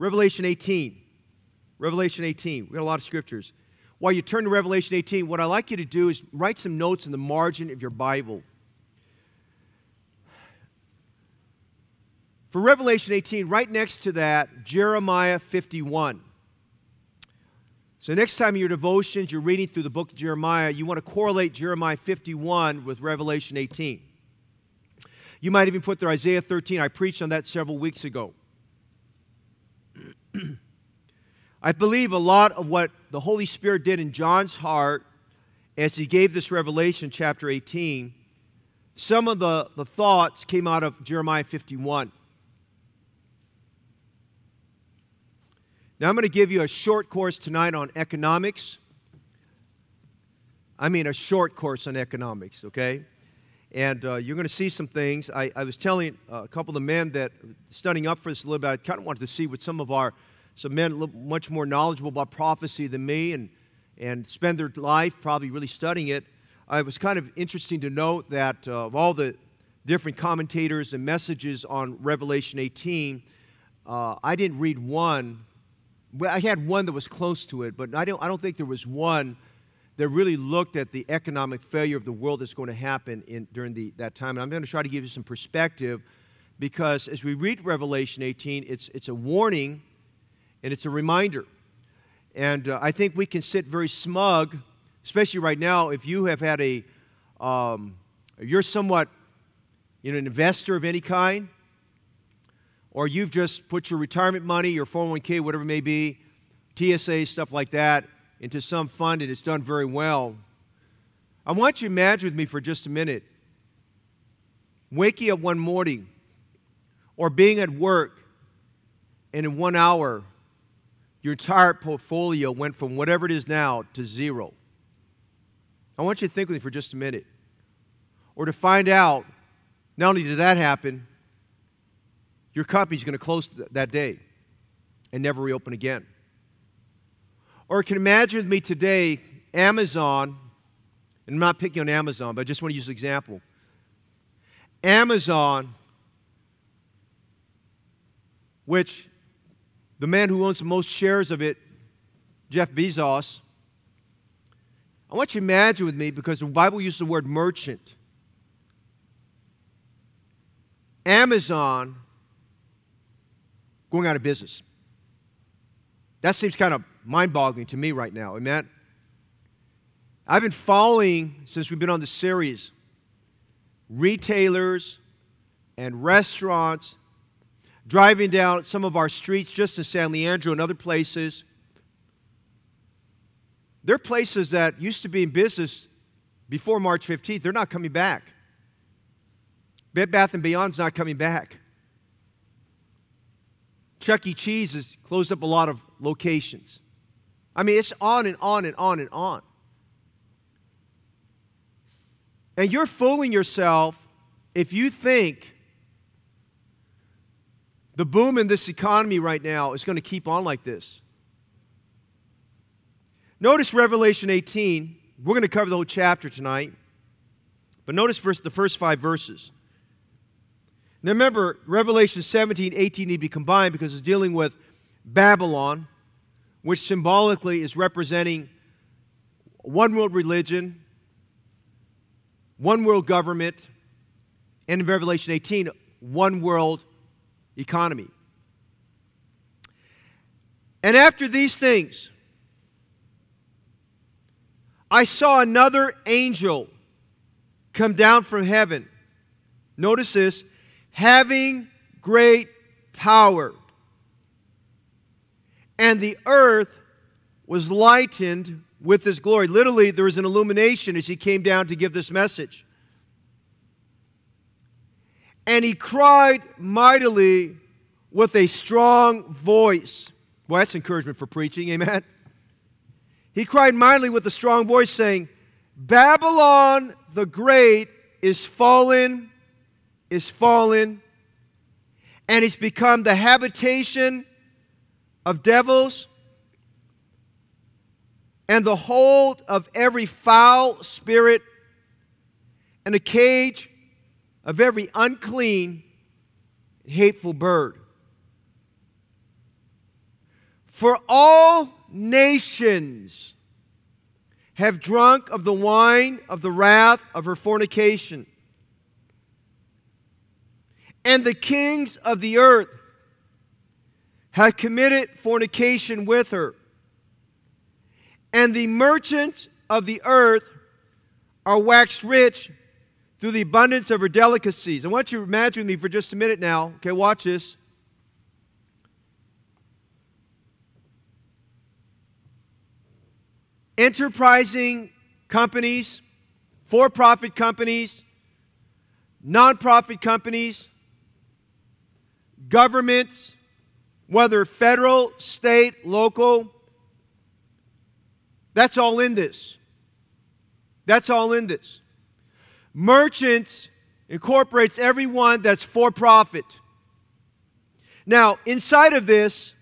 Revelation 18. Revelation 18. We got a lot of scriptures. While you turn to Revelation 18, what I'd like you to do is write some notes in the margin of your Bible. For Revelation 18, right next to that, Jeremiah 51. So, next time in your devotions, you're reading through the book of Jeremiah, you want to correlate Jeremiah 51 with Revelation 18. You might even put there Isaiah 13. I preached on that several weeks ago. I believe a lot of what the Holy Spirit did in John's heart as he gave this revelation, chapter 18, some of the, the thoughts came out of Jeremiah 51. Now, I'm going to give you a short course tonight on economics. I mean, a short course on economics, okay? And uh, you're going to see some things. I, I was telling a couple of the men that studying up for this a little bit, I kind of wanted to see what some of our, some men much more knowledgeable about prophecy than me and, and spend their life probably really studying it. it was kind of interesting to note that uh, of all the different commentators and messages on Revelation 18, uh, I didn't read one well, I had one that was close to it, but I don't, I don't think there was one that really looked at the economic failure of the world that's going to happen in, during the, that time. And I'm going to try to give you some perspective because as we read Revelation 18, it's, it's a warning and it's a reminder. And uh, I think we can sit very smug, especially right now, if you have had a, um, you're somewhat you know, an investor of any kind, or you've just put your retirement money, your 401k, whatever it may be, TSA, stuff like that, into some fund and it's done very well. I want you to imagine with me for just a minute waking up one morning or being at work and in one hour your entire portfolio went from whatever it is now to zero. I want you to think with me for just a minute. Or to find out, not only did that happen, your company's going to close that day and never reopen again. Or can imagine with me today Amazon, and I'm not picking on Amazon, but I just want to use an example. Amazon, which the man who owns the most shares of it, Jeff Bezos, I want you to imagine with me because the Bible uses the word merchant. Amazon going out of business. That seems kind of mind boggling to me right now. Amen. I've been following, since we've been on the series, retailers and restaurants driving down some of our streets just in San Leandro and other places. They're places that used to be in business before March 15th. They're not coming back. Bed Bath & Beyond's not coming back. Chuck E. Cheese has closed up a lot of locations. I mean, it's on and on and on and on. And you're fooling yourself if you think the boom in this economy right now is going to keep on like this. Notice Revelation 18. We're going to cover the whole chapter tonight. But notice first the first five verses. Now remember, Revelation 17, 18 need to be combined because it's dealing with Babylon, which symbolically is representing one world religion, one world government, and in Revelation 18, one world economy. And after these things, I saw another angel come down from heaven. Notice this having great power. And the earth was lightened with his glory. Literally, there was an illumination as he came down to give this message. And he cried mightily with a strong voice. Well, that's encouragement for preaching, amen? He cried mightily with a strong voice, saying, Babylon the Great is fallen is fallen and it's become the habitation of devils and the hold of every foul spirit and the cage of every unclean, hateful bird. For all nations have drunk of the wine of the wrath of her fornication. And the kings of the earth have committed fornication with her. And the merchants of the earth are waxed rich through the abundance of her delicacies. I want you to imagine me for just a minute now. Okay, watch this. enterprising companies, for profit companies, nonprofit companies, governments, whether federal, state, local, that's all in this. That's all in this. Merchants incorporates everyone that's for profit. Now, inside of this,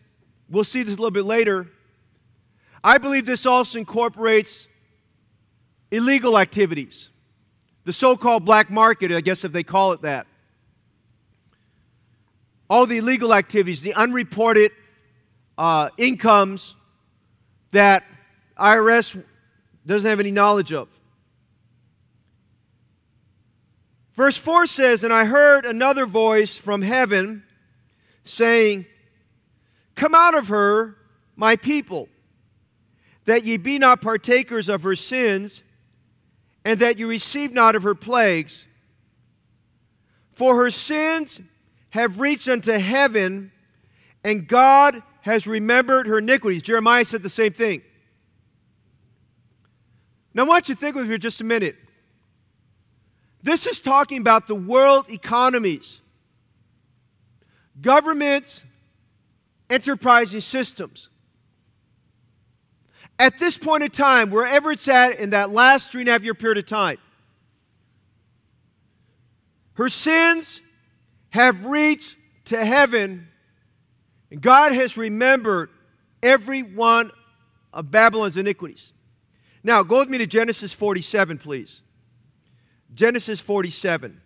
we'll see this a little bit later I believe this also incorporates illegal activities, the so called black market, I guess if they call it that. All the illegal activities, the unreported uh, incomes that IRS doesn't have any knowledge of. Verse 4 says, And I heard another voice from heaven saying, Come out of her, my people that ye be not partakers of her sins, and that ye receive not of her plagues. For her sins have reached unto heaven, and God has remembered her iniquities. Jeremiah said the same thing. Now, I want you to think with me just a minute. This is talking about the world economies, governments, enterprising systems. At this point in time, wherever it's at in that last three and a half year period of time, her sins have reached to heaven, and God has remembered every one of Babylon's iniquities. Now, go with me to Genesis 47, please. Genesis 47.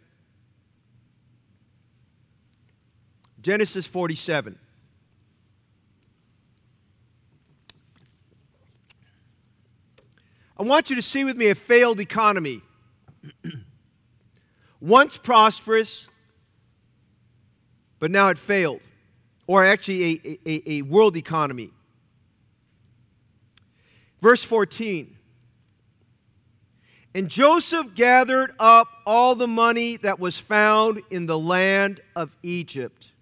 Genesis 47. I want you to see with me a failed economy. Once prosperous, but now it failed. Or actually, a, a, a world economy. Verse 14. And Joseph gathered up all the money that was found in the land of Egypt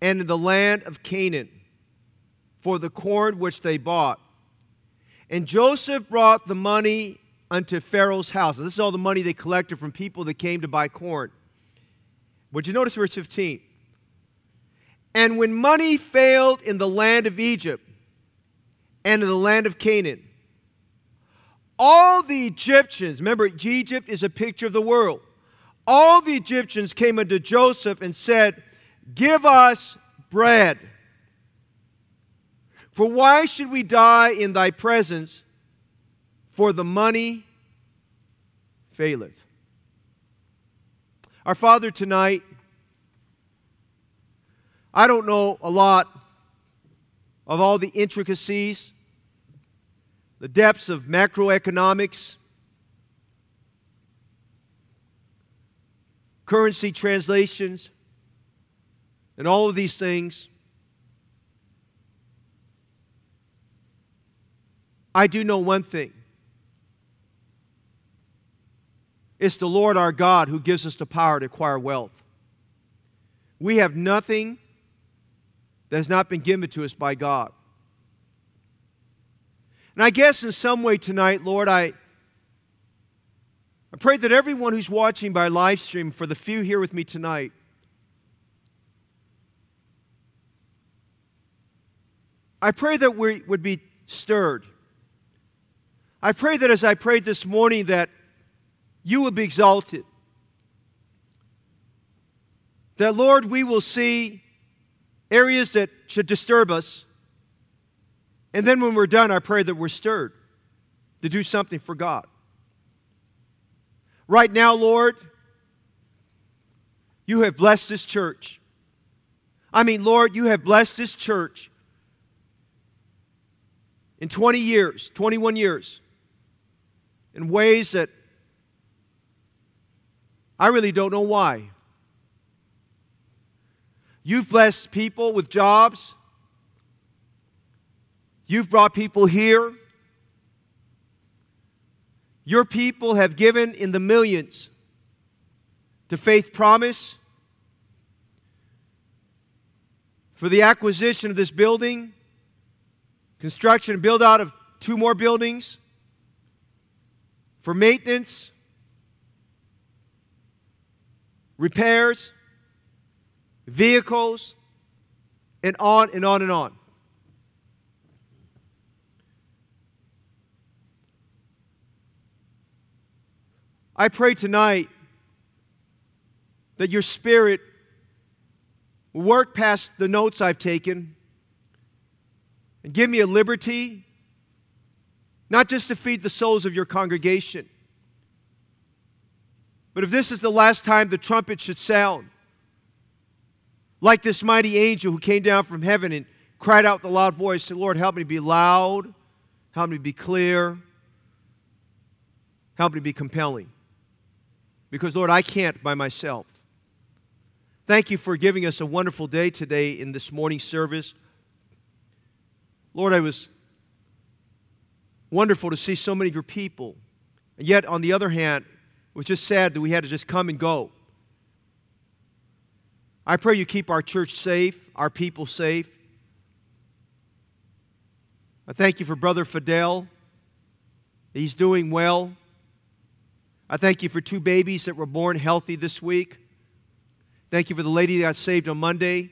and in the land of Canaan for the corn which they bought and Joseph brought the money unto Pharaoh's house. This is all the money they collected from people that came to buy corn. Would you notice verse 15? And when money failed in the land of Egypt and in the land of Canaan, all the Egyptians, remember, Egypt is a picture of the world. All the Egyptians came unto Joseph and said, Give us bread. For why should we die in thy presence? For the money faileth. Our Father, tonight, I don't know a lot of all the intricacies, the depths of macroeconomics, currency translations, and all of these things. I do know one thing it's the Lord our God who gives us the power to acquire wealth. We have nothing that has not been given to us by God. And I guess in some way tonight, Lord, I, I pray that everyone who's watching by live stream, for the few here with me tonight, I pray that we would be stirred I pray that as I prayed this morning that you will be exalted. That, Lord, we will see areas that should disturb us. And then when we're done, I pray that we're stirred to do something for God. Right now, Lord, you have blessed this church. I mean, Lord, you have blessed this church in 20 years, 21 years, in ways that I really don't know why. You've blessed people with jobs. You've brought people here. Your people have given in the millions to Faith Promise for the acquisition of this building, construction and build out of two more buildings, for maintenance, repairs, vehicles, and on and on and on. I pray tonight that your spirit will work past the notes I've taken and give me a liberty, not just to feed the souls of your congregation, but if this is the last time the trumpet should sound, like this mighty angel who came down from heaven and cried out with a loud voice, Lord, help me to be loud, help me to be clear, help me to be compelling. Because, Lord, I can't by myself. Thank you for giving us a wonderful day today in this morning service. Lord, I was wonderful to see so many of your people. And yet, on the other hand, it was just sad that we had to just come and go. I pray you keep our church safe, our people safe. I thank you for Brother Fidel. He's doing well. I thank you for two babies that were born healthy this week. Thank you for the lady that got saved on Monday.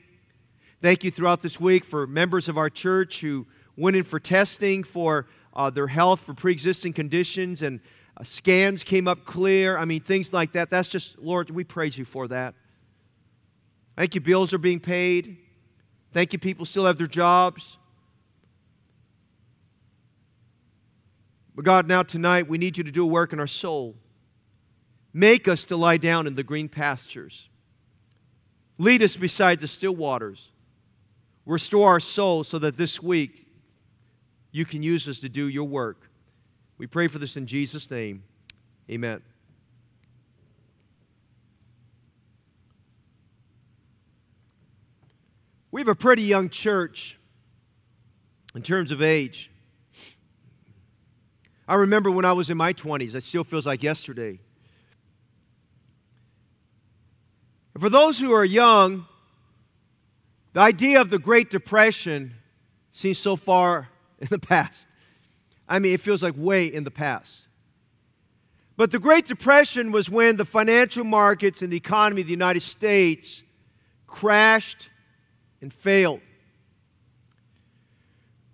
Thank you throughout this week for members of our church who went in for testing for uh, their health for pre existing conditions and uh, scans came up clear. I mean, things like that. That's just, Lord, we praise you for that. Thank you, bills are being paid. Thank you, people still have their jobs. But God, now tonight we need you to do a work in our soul. Make us to lie down in the green pastures. Lead us beside the still waters. Restore our souls so that this week you can use us to do your work. We pray for this in Jesus' name. Amen. We have a pretty young church in terms of age. I remember when I was in my 20s, it still feels like yesterday. And For those who are young, the idea of the Great Depression seems so far in the past. I mean, it feels like way in the past. But the Great Depression was when the financial markets and the economy of the United States crashed and failed.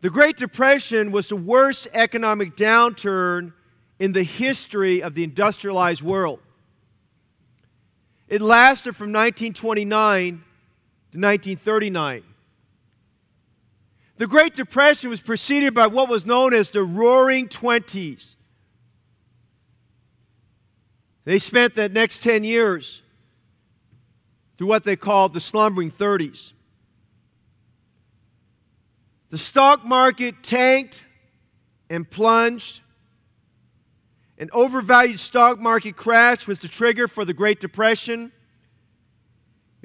The Great Depression was the worst economic downturn in the history of the industrialized world. It lasted from 1929 to 1939. The Great Depression was preceded by what was known as the Roaring Twenties. They spent the next 10 years through what they called the slumbering 30s. The stock market tanked and plunged. An overvalued stock market crash was the trigger for the Great Depression.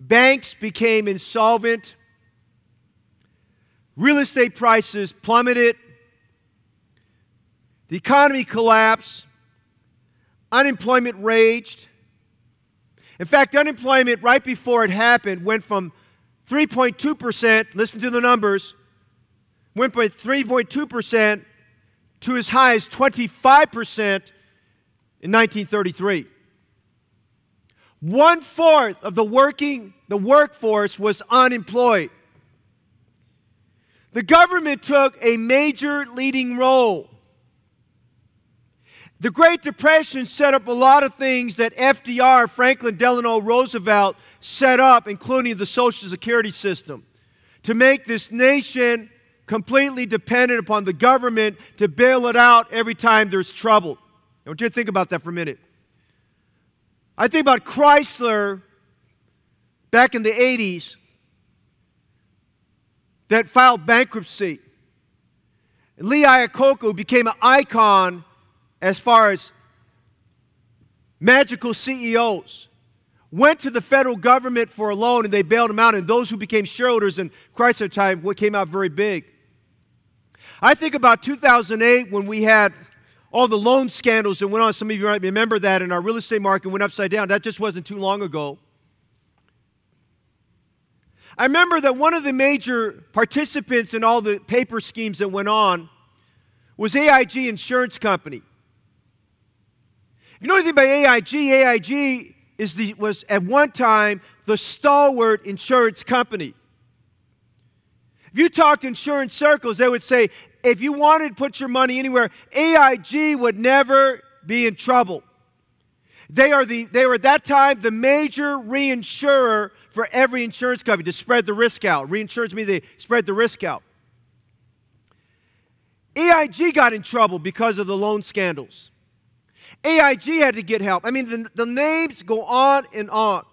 Banks became insolvent. Real estate prices plummeted. The economy collapsed. Unemployment raged. In fact, unemployment right before it happened went from 3.2%, listen to the numbers, went from 3.2% to as high as 25% in 1933. One fourth of the working the workforce was unemployed. The government took a major leading role. The Great Depression set up a lot of things that FDR, Franklin Delano Roosevelt, set up, including the Social Security system, to make this nation completely dependent upon the government to bail it out every time there's trouble. I want you to think about that for a minute. I think about Chrysler back in the 80s that filed bankruptcy. Lee Iacocca became an icon as far as magical CEOs. Went to the federal government for a loan and they bailed him out, and those who became shareholders in Chrysler time came out very big. I think about 2008 when we had all the loan scandals that went on. Some of you might remember that, and our real estate market went upside down. That just wasn't too long ago. I remember that one of the major participants in all the paper schemes that went on was AIG Insurance Company. If you know anything about AIG, AIG is the, was at one time the stalwart insurance company. If you talked insurance circles, they would say if you wanted to put your money anywhere, AIG would never be in trouble. They, are the, they were at that time the major reinsurer for every insurance company to spread the risk out. Reinsurance means they spread the risk out. AIG got in trouble because of the loan scandals. AIG had to get help. I mean, the, the names go on and on.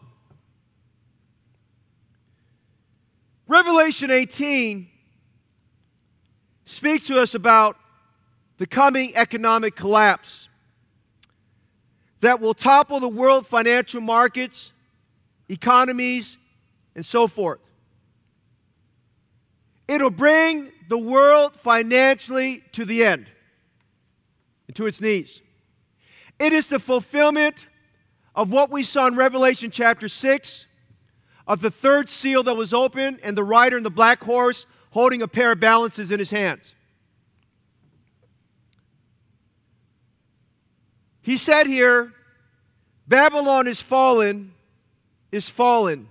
Revelation 18 speaks to us about the coming economic collapse that will topple the world financial markets, economies, and so forth. It'll bring the world financially to the end and to its knees. It is the fulfillment of what we saw in Revelation chapter 6 of the third seal that was open and the rider in the black horse holding a pair of balances in his hands. He said here, Babylon is fallen, is fallen,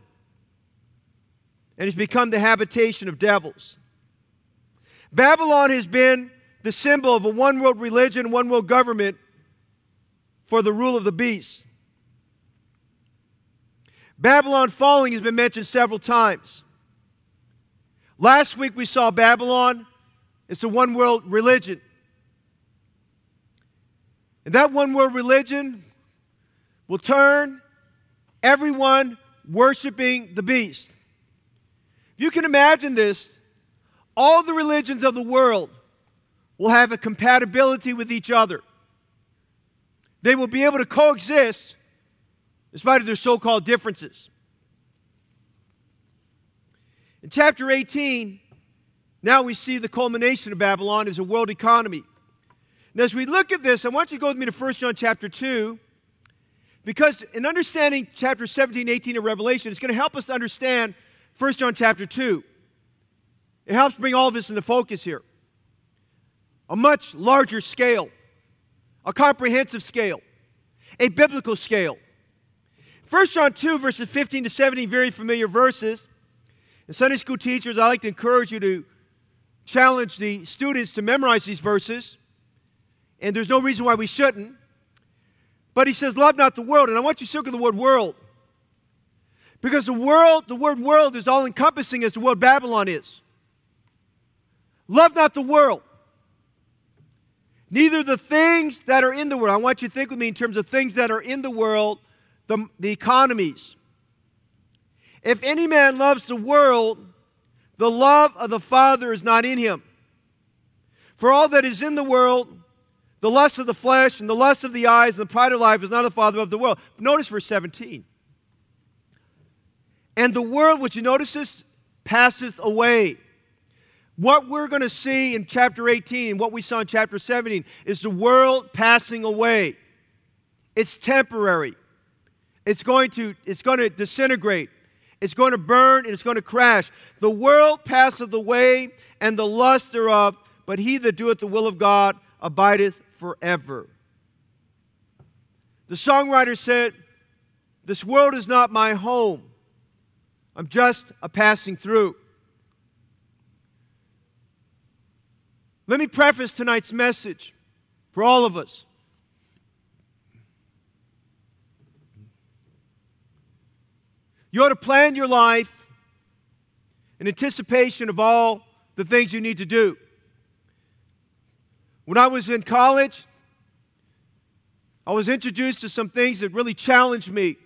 and has become the habitation of devils. Babylon has been the symbol of a one world religion, one world government for the rule of the beast. Babylon falling has been mentioned several times. Last week we saw Babylon. It's a one world religion. And that one world religion will turn everyone worshiping the beast. If you can imagine this, all the religions of the world will have a compatibility with each other. They will be able to coexist in spite of their so called differences. In chapter 18, now we see the culmination of Babylon as a world economy. And as we look at this, I want you to go with me to 1 John chapter 2, because in understanding chapter 17, 18 of Revelation, it's going to help us to understand 1 John chapter 2. It helps bring all of this into focus here. A much larger scale, a comprehensive scale, a biblical scale. 1 John 2, verses 15 to 17, very familiar verses. And Sunday school teachers, I like to encourage you to challenge the students to memorize these verses. And there's no reason why we shouldn't. But he says, Love not the world. And I want you to circle the word world. Because the world, the word world is all encompassing as the word Babylon is. Love not the world. Neither the things that are in the world. I want you to think with me in terms of things that are in the world, the, the economies, if any man loves the world, the love of the Father is not in him. For all that is in the world, the lust of the flesh and the lust of the eyes and the pride of life is not the Father of the world. Notice verse 17. And the world, which you notice this, passeth away. What we're going to see in chapter 18 and what we saw in chapter 17 is the world passing away. It's temporary. It's going to, it's going to disintegrate. It's going to burn and it's going to crash. The world passeth away and the lust thereof, but he that doeth the will of God abideth forever. The songwriter said, This world is not my home. I'm just a passing through. Let me preface tonight's message for all of us. You ought to plan your life in anticipation of all the things you need to do. When I was in college, I was introduced to some things that really challenged me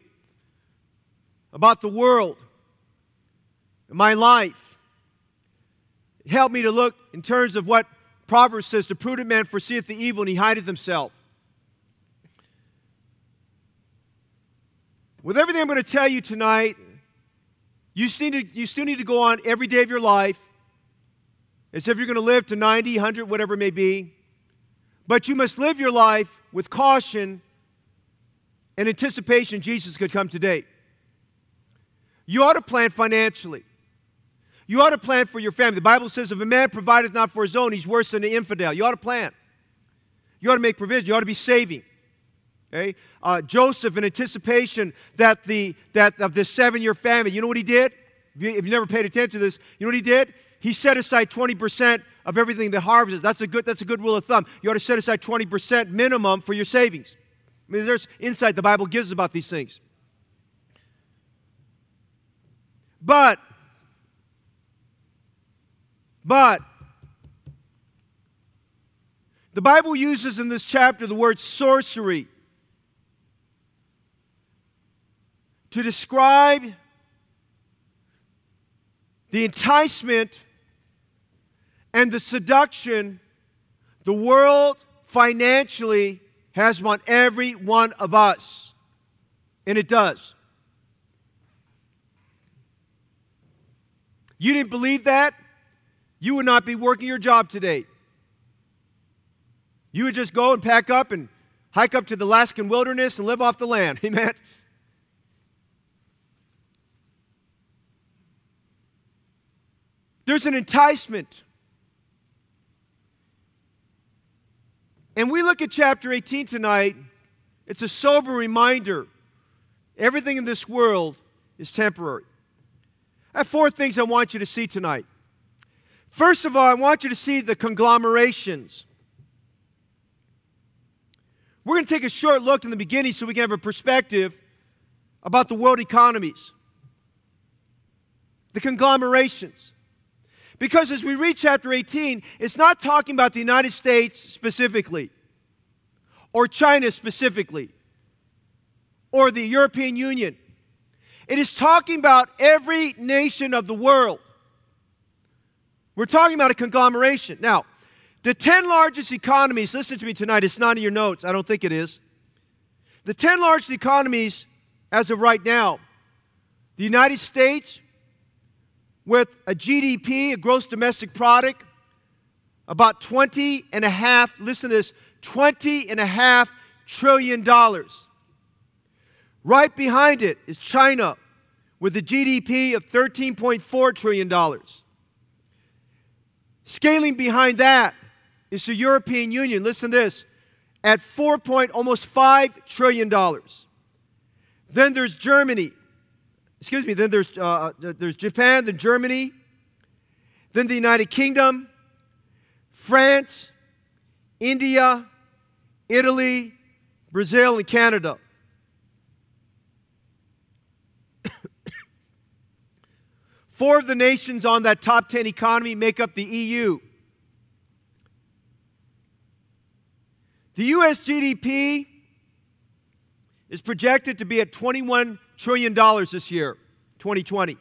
about the world and my life. It helped me to look in terms of what Proverbs says, The prudent man foreseeth the evil and he hideth himself. With everything I'm going to tell you tonight, you still, need to, you still need to go on every day of your life as if you're going to live to 90, 100, whatever it may be. But you must live your life with caution and anticipation Jesus could come today. You ought to plan financially. You ought to plan for your family. The Bible says, if a man provideth not for his own, he's worse than an infidel. You ought to plan. You ought to make provision. You ought to be saving. Okay? Uh, Joseph, in anticipation that, the, that of this seven year famine, you know what he did? If you, if you never paid attention to this, you know what he did? He set aside 20% of everything that harvests. That's a good, that's a good rule of thumb. You ought to set aside 20% minimum for your savings. I mean, there's insight the Bible gives about these things. But, but, the Bible uses in this chapter the word sorcery to describe the enticement and the seduction the world financially has on every one of us. And it does. You didn't believe that? You would not be working your job today. You would just go and pack up and hike up to the Alaskan wilderness and live off the land. Amen. There's an enticement. And we look at chapter 18 tonight, it's a sober reminder everything in this world is temporary. I have four things I want you to see tonight. First of all, I want you to see the conglomerations. We're going to take a short look in the beginning so we can have a perspective about the world economies, the conglomerations. Because as we read chapter 18, it's not talking about the United States specifically, or China specifically, or the European Union. It is talking about every nation of the world. We're talking about a conglomeration. Now, the 10 largest economies, listen to me tonight, it's not in your notes, I don't think it is. The 10 largest economies as of right now the United States, with a GDP, a gross domestic product, about 20 and a half, listen to this, 20 and a half trillion dollars. Right behind it is China with a GDP of 13.4 trillion dollars. Scaling behind that is the European Union, listen to this, at 4 point almost 5 trillion dollars. Then there's Germany excuse me, then there's, uh, uh there's Japan, then Germany, then the United Kingdom, France, India, Italy, Brazil, and Canada. Four of the nations on that top 10 economy make up the EU. The US GDP is projected to be at 21 trillion dollars this year, 2020.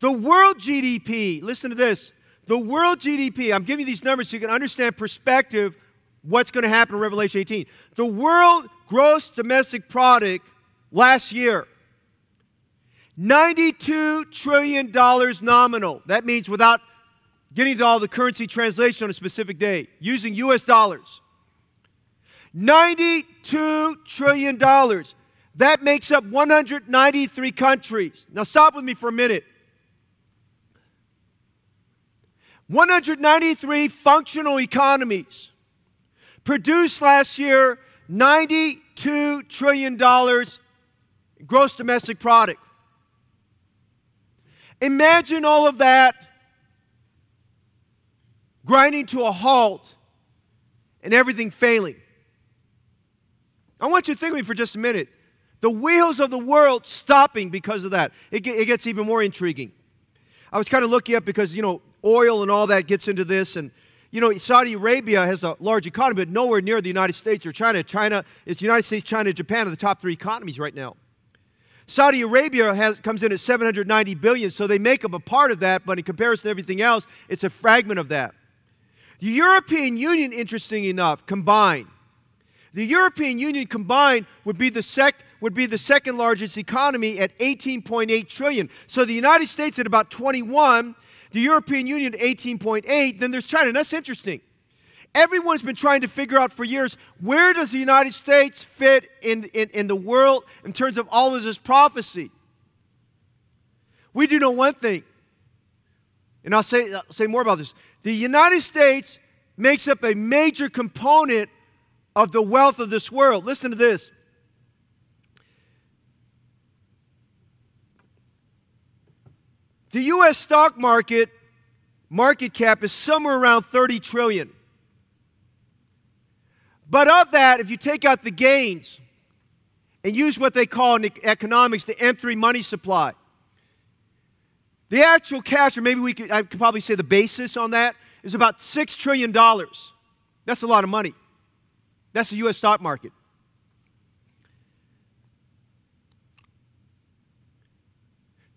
The world GDP, listen to this. The world GDP, I'm giving you these numbers so you can understand perspective what's going to happen in Revelation 18. The world gross domestic product last year $92 trillion nominal. That means without getting to all the currency translation on a specific day, using US dollars. $92 trillion. That makes up 193 countries. Now, stop with me for a minute. 193 functional economies produced last year $92 trillion gross domestic product. Imagine all of that grinding to a halt and everything failing. I want you to think with me for just a minute. The wheels of the world stopping because of that. It, it gets even more intriguing. I was kind of looking up because, you know, oil and all that gets into this. And, you know, Saudi Arabia has a large economy, but nowhere near the United States or China. China the United States, China, Japan are the top three economies right now. Saudi Arabia has, comes in at 790 billion, so they make up a part of that, but in comparison to everything else, it's a fragment of that. The European Union, interesting enough, combined, the European Union combined would be the sec would be the second largest economy at 18.8 trillion. So the United States at about 21, the European Union at 18.8, then there's China. And that's interesting. Everyone's been trying to figure out for years where does the United States fit in, in, in the world in terms of all of this prophecy. We do know one thing, and I'll say, I'll say more about this. The United States makes up a major component of the wealth of this world. Listen to this. The US stock market market cap is somewhere around 30 trillion. But of that, if you take out the gains and use what they call in economics the M3 money supply, the actual cash, or maybe we could, I could probably say the basis on that, is about $6 trillion. That's a lot of money. That's the U.S. stock market.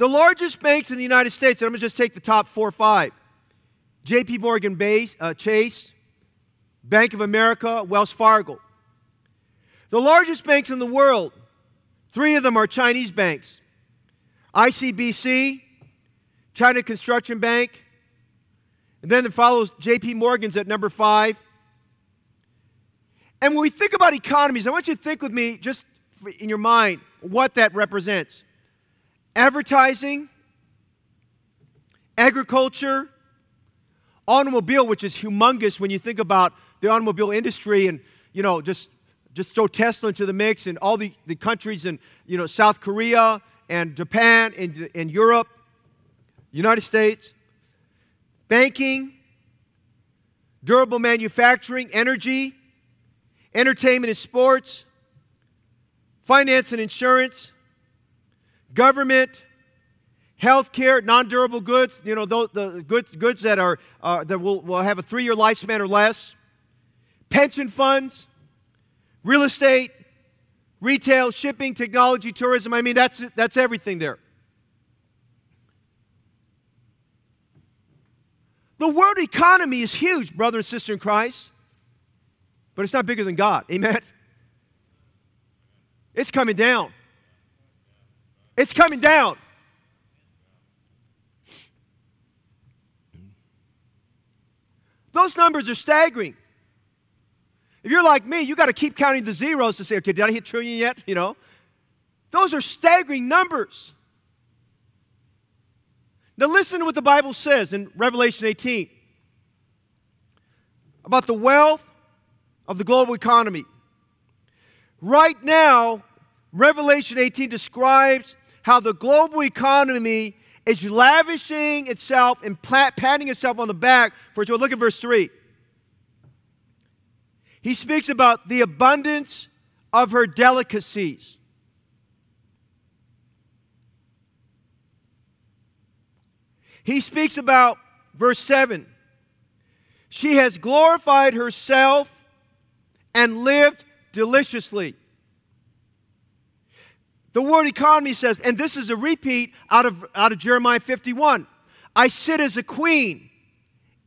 The largest banks in the United States, and I'm going to just take the top four or five JP Morgan Base, uh, Chase, Bank of America, Wells Fargo. The largest banks in the world, three of them are Chinese banks ICBC, China Construction Bank, and then it follows JP Morgan's at number five. And when we think about economies, I want you to think with me just in your mind what that represents advertising, agriculture, automobile, which is humongous when you think about the automobile industry and, you know, just, just throw Tesla into the mix and all the, the countries in, you know, South Korea and Japan and, and Europe, United States, banking, durable manufacturing, energy, entertainment and sports, finance and insurance, government, healthcare, non-durable goods, you know, the, the goods, goods that, are, uh, that will, will have a three-year lifespan or less, pension funds, real estate, retail, shipping, technology, tourism. I mean, that's, that's everything there. The world economy is huge, brother and sister in Christ, but it's not bigger than God. Amen? It's coming down. It's coming down. Those numbers are staggering. If you're like me, you got to keep counting the zeros to say, okay, did I hit trillion yet? You know, those are staggering numbers. Now, listen to what the Bible says in Revelation 18 about the wealth of the global economy. Right now, Revelation 18 describes how the global economy is lavishing itself and patting itself on the back for its. Look at verse 3. He speaks about the abundance of her delicacies. He speaks about verse 7. She has glorified herself and lived deliciously. The word economy says, and this is a repeat out of, out of Jeremiah 51 I sit as a queen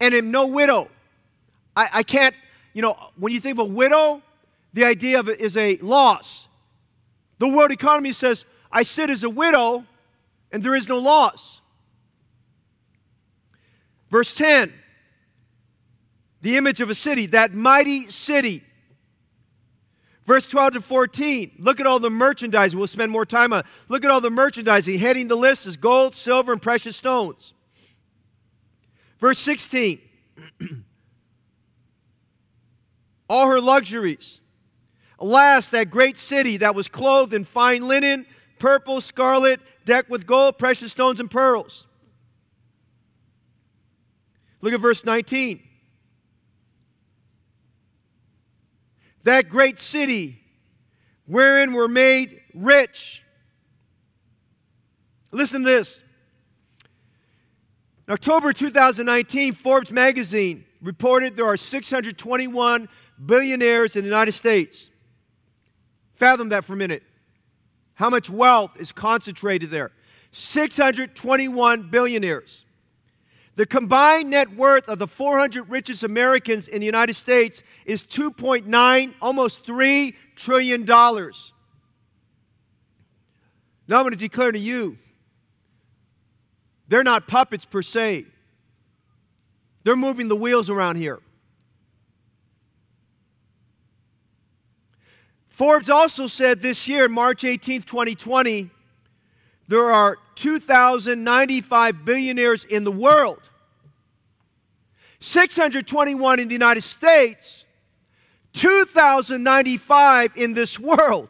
and am no widow. I, I can't, you know, when you think of a widow, the idea of it is a loss. The word economy says, I sit as a widow and there is no loss. Verse 10 the image of a city, that mighty city Verse 12 to 14, look at all the merchandising. We'll spend more time on. Look at all the merchandising. Heading the list is gold, silver, and precious stones. Verse 16, all her luxuries. Alas, that great city that was clothed in fine linen, purple, scarlet, decked with gold, precious stones, and pearls. Look at verse 19. That great city wherein we're made rich. Listen to this. In October 2019, Forbes magazine reported there are 621 billionaires in the United States. Fathom that for a minute. How much wealth is concentrated there? 621 billionaires. The combined net worth of the 400 richest Americans in the United States is 2.9, almost 3 trillion dollars. Now I'm going to declare to you they're not puppets per se. They're moving the wheels around here. Forbes also said this year, March 18, 2020, there are 2,095 billionaires in the world, 621 in the United States, 2,095 in this world.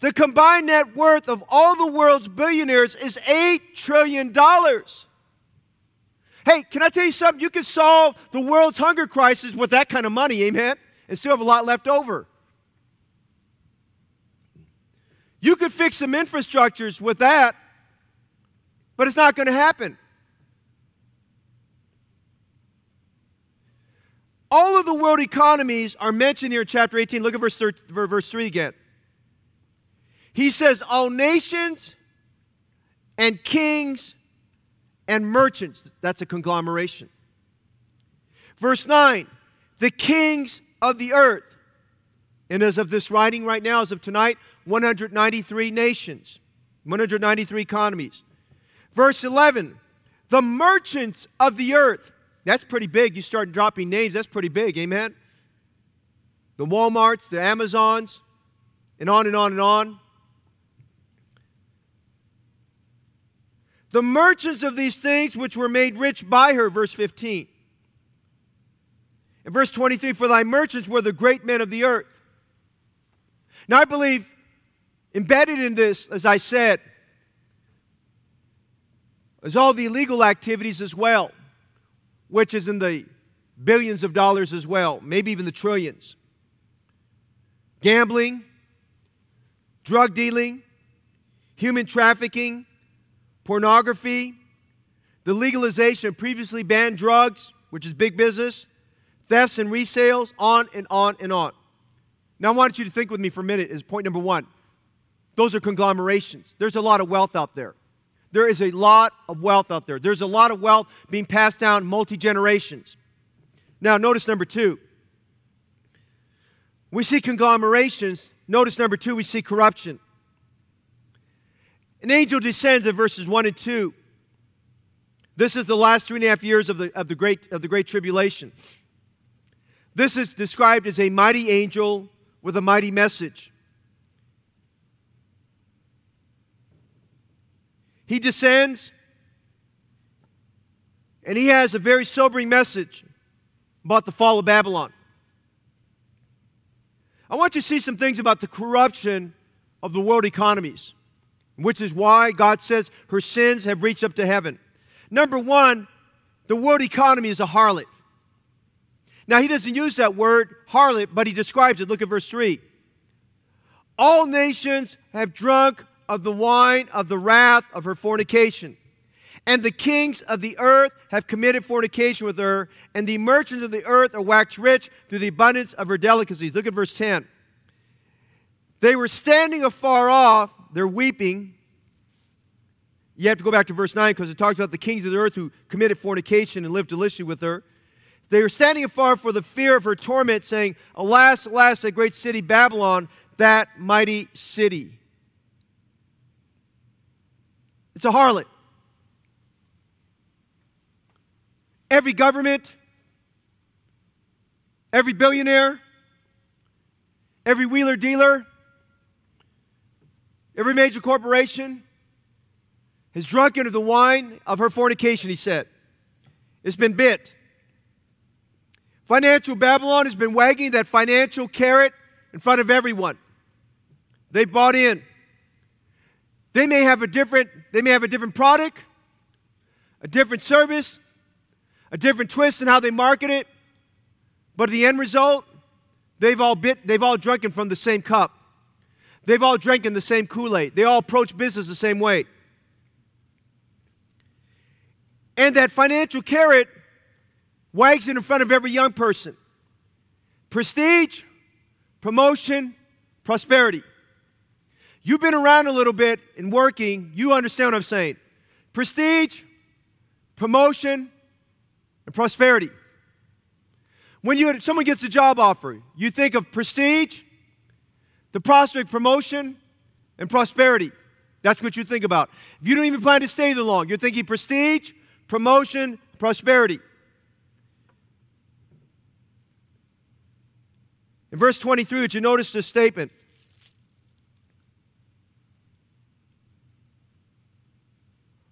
The combined net worth of all the world's billionaires is $8 trillion. Hey, can I tell you something? You can solve the world's hunger crisis with that kind of money, amen? And still have a lot left over. You could fix some infrastructures with that, but it's not going to happen. All of the world economies are mentioned here in chapter 18. Look at verse, 3, verse 3 again. He says, All nations and kings and merchants. That's a conglomeration. Verse 9, the kings of the earth. And as of this writing right now, as of tonight, 193 nations, 193 economies. Verse 11, the merchants of the earth. That's pretty big. You start dropping names, that's pretty big. Amen? The Walmarts, the Amazons, and on and on and on. the merchants of these things which were made rich by her, verse 15. And verse 23, for thy merchants were the great men of the earth. Now, I believe embedded in this, as I said, is all the illegal activities as well, which is in the billions of dollars as well, maybe even the trillions. Gambling, drug dealing, human trafficking, pornography, the legalization of previously banned drugs, which is big business, thefts and resales, on and on and on. Now, I want you to think with me for a minute, is point number one. Those are conglomerations. There's a lot of wealth out there. There is a lot of wealth out there. There's a lot of wealth being passed down multi generations. Now, notice number two. We see conglomerations. Notice number two, we see corruption. An angel descends in verses 1 and 2. This is the last three and a half years of the, of the, great, of the Great Tribulation. This is described as a mighty angel with a mighty message. He descends and he has a very sobering message about the fall of Babylon. I want you to see some things about the corruption of the world economies which is why God says her sins have reached up to heaven. Number one, the world economy is a harlot. Now, he doesn't use that word harlot, but he describes it. Look at verse 3. All nations have drunk of the wine of the wrath of her fornication. And the kings of the earth have committed fornication with her, and the merchants of the earth are waxed rich through the abundance of her delicacies. Look at verse 10. They were standing afar off they're weeping. You have to go back to verse 9 because it talks about the kings of the earth who committed fornication and lived deliciously with her. They were standing afar for the fear of her torment, saying, Alas, alas, that great city Babylon, that mighty city. It's a harlot. Every government, every billionaire, every wheeler dealer, Every major corporation has drunk of the wine of her fornication, he said. It's been bit. Financial Babylon has been wagging that financial carrot in front of everyone. They bought in. They may have a different, they may have a different product, a different service, a different twist in how they market it, but the end result, they've all bit, they've all drunken from the same cup. They've all drank in the same Kool Aid. They all approach business the same way. And that financial carrot wags it in front of every young person prestige, promotion, prosperity. You've been around a little bit and working, you understand what I'm saying. Prestige, promotion, and prosperity. When you, someone gets a job offer, you think of prestige, the prospect, promotion, and prosperity. That's what you think about. If you don't even plan to stay there long, you're thinking prestige, promotion, prosperity. In verse 23, would you notice this statement?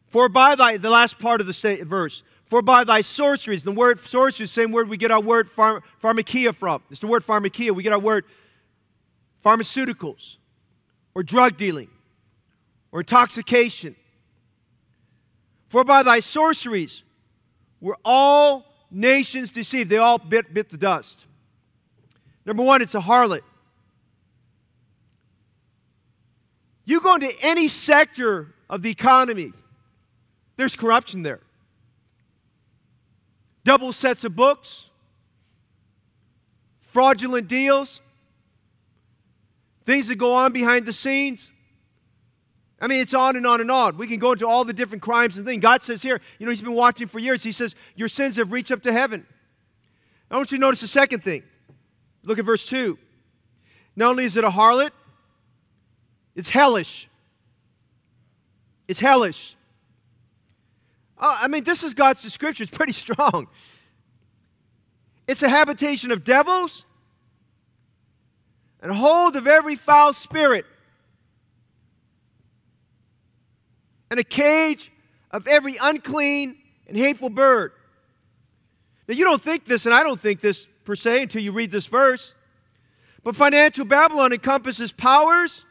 For by thy, the last part of the verse, for by thy sorceries, the word sorcery is the same word we get our word pharm, pharmakia from. It's the word pharmakia. We get our word pharmaceuticals or drug dealing or intoxication. For by thy sorceries were all nations deceived. They all bit, bit the dust. Number one, it's a harlot. You go into any sector of the economy, there's corruption there. Double sets of books, fraudulent deals, things that go on behind the scenes. I mean, it's on and on and on. We can go into all the different crimes and things. God says here, you know, He's been watching for years. He says, Your sins have reached up to heaven. I want you to notice the second thing. Look at verse 2. Not only is it a harlot, it's hellish. It's hellish. Uh, I mean, this is God's description. It's pretty strong. It's a habitation of devils and hold of every foul spirit and a cage of every unclean and hateful bird. Now, you don't think this, and I don't think this per se until you read this verse, but financial Babylon encompasses powers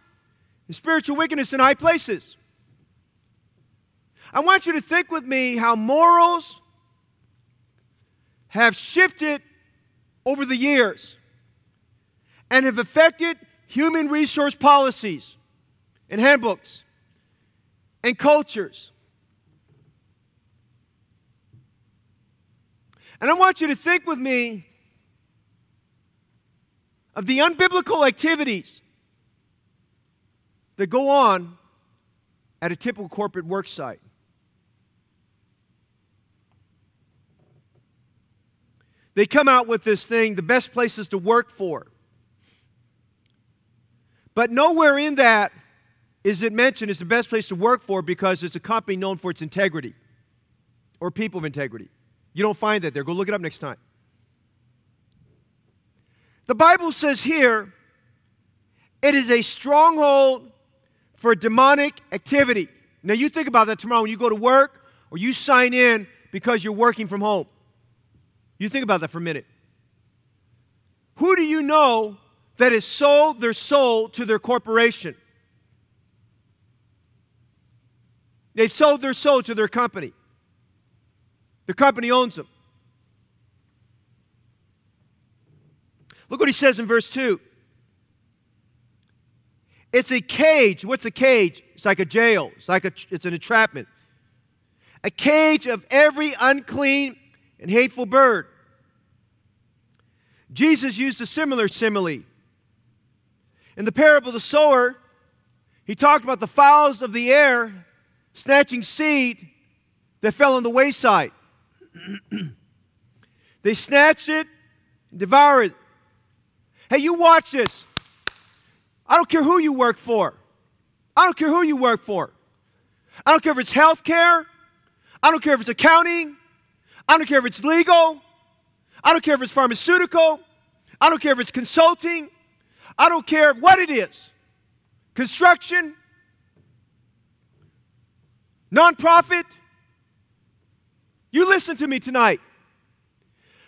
and spiritual wickedness in high places. I want you to think with me how morals have shifted over the years and have affected human resource policies and handbooks and cultures. And I want you to think with me of the unbiblical activities that go on at a typical corporate work site. They come out with this thing, the best places to work for. But nowhere in that is it mentioned as the best place to work for because it's a company known for its integrity or people of integrity. You don't find that there. Go look it up next time. The Bible says here it is a stronghold for demonic activity. Now, you think about that tomorrow when you go to work or you sign in because you're working from home. You think about that for a minute. Who do you know that has sold their soul to their corporation? They've sold their soul to their company. The company owns them. Look what he says in verse 2. It's a cage. What's a cage? It's like a jail. It's like a, it's an entrapment. A cage of every unclean and hateful bird. Jesus used a similar simile. In the parable of the sower, he talked about the fowls of the air snatching seed that fell on the wayside. they snatched it and devoured it. Hey, you watch this. I don't care who you work for. I don't care who you work for. I don't care if it's healthcare. I don't care if it's accounting. I don't care if it's legal. I don't care if it's pharmaceutical. I don't care if it's consulting. I don't care what it is. Construction, nonprofit. You listen to me tonight.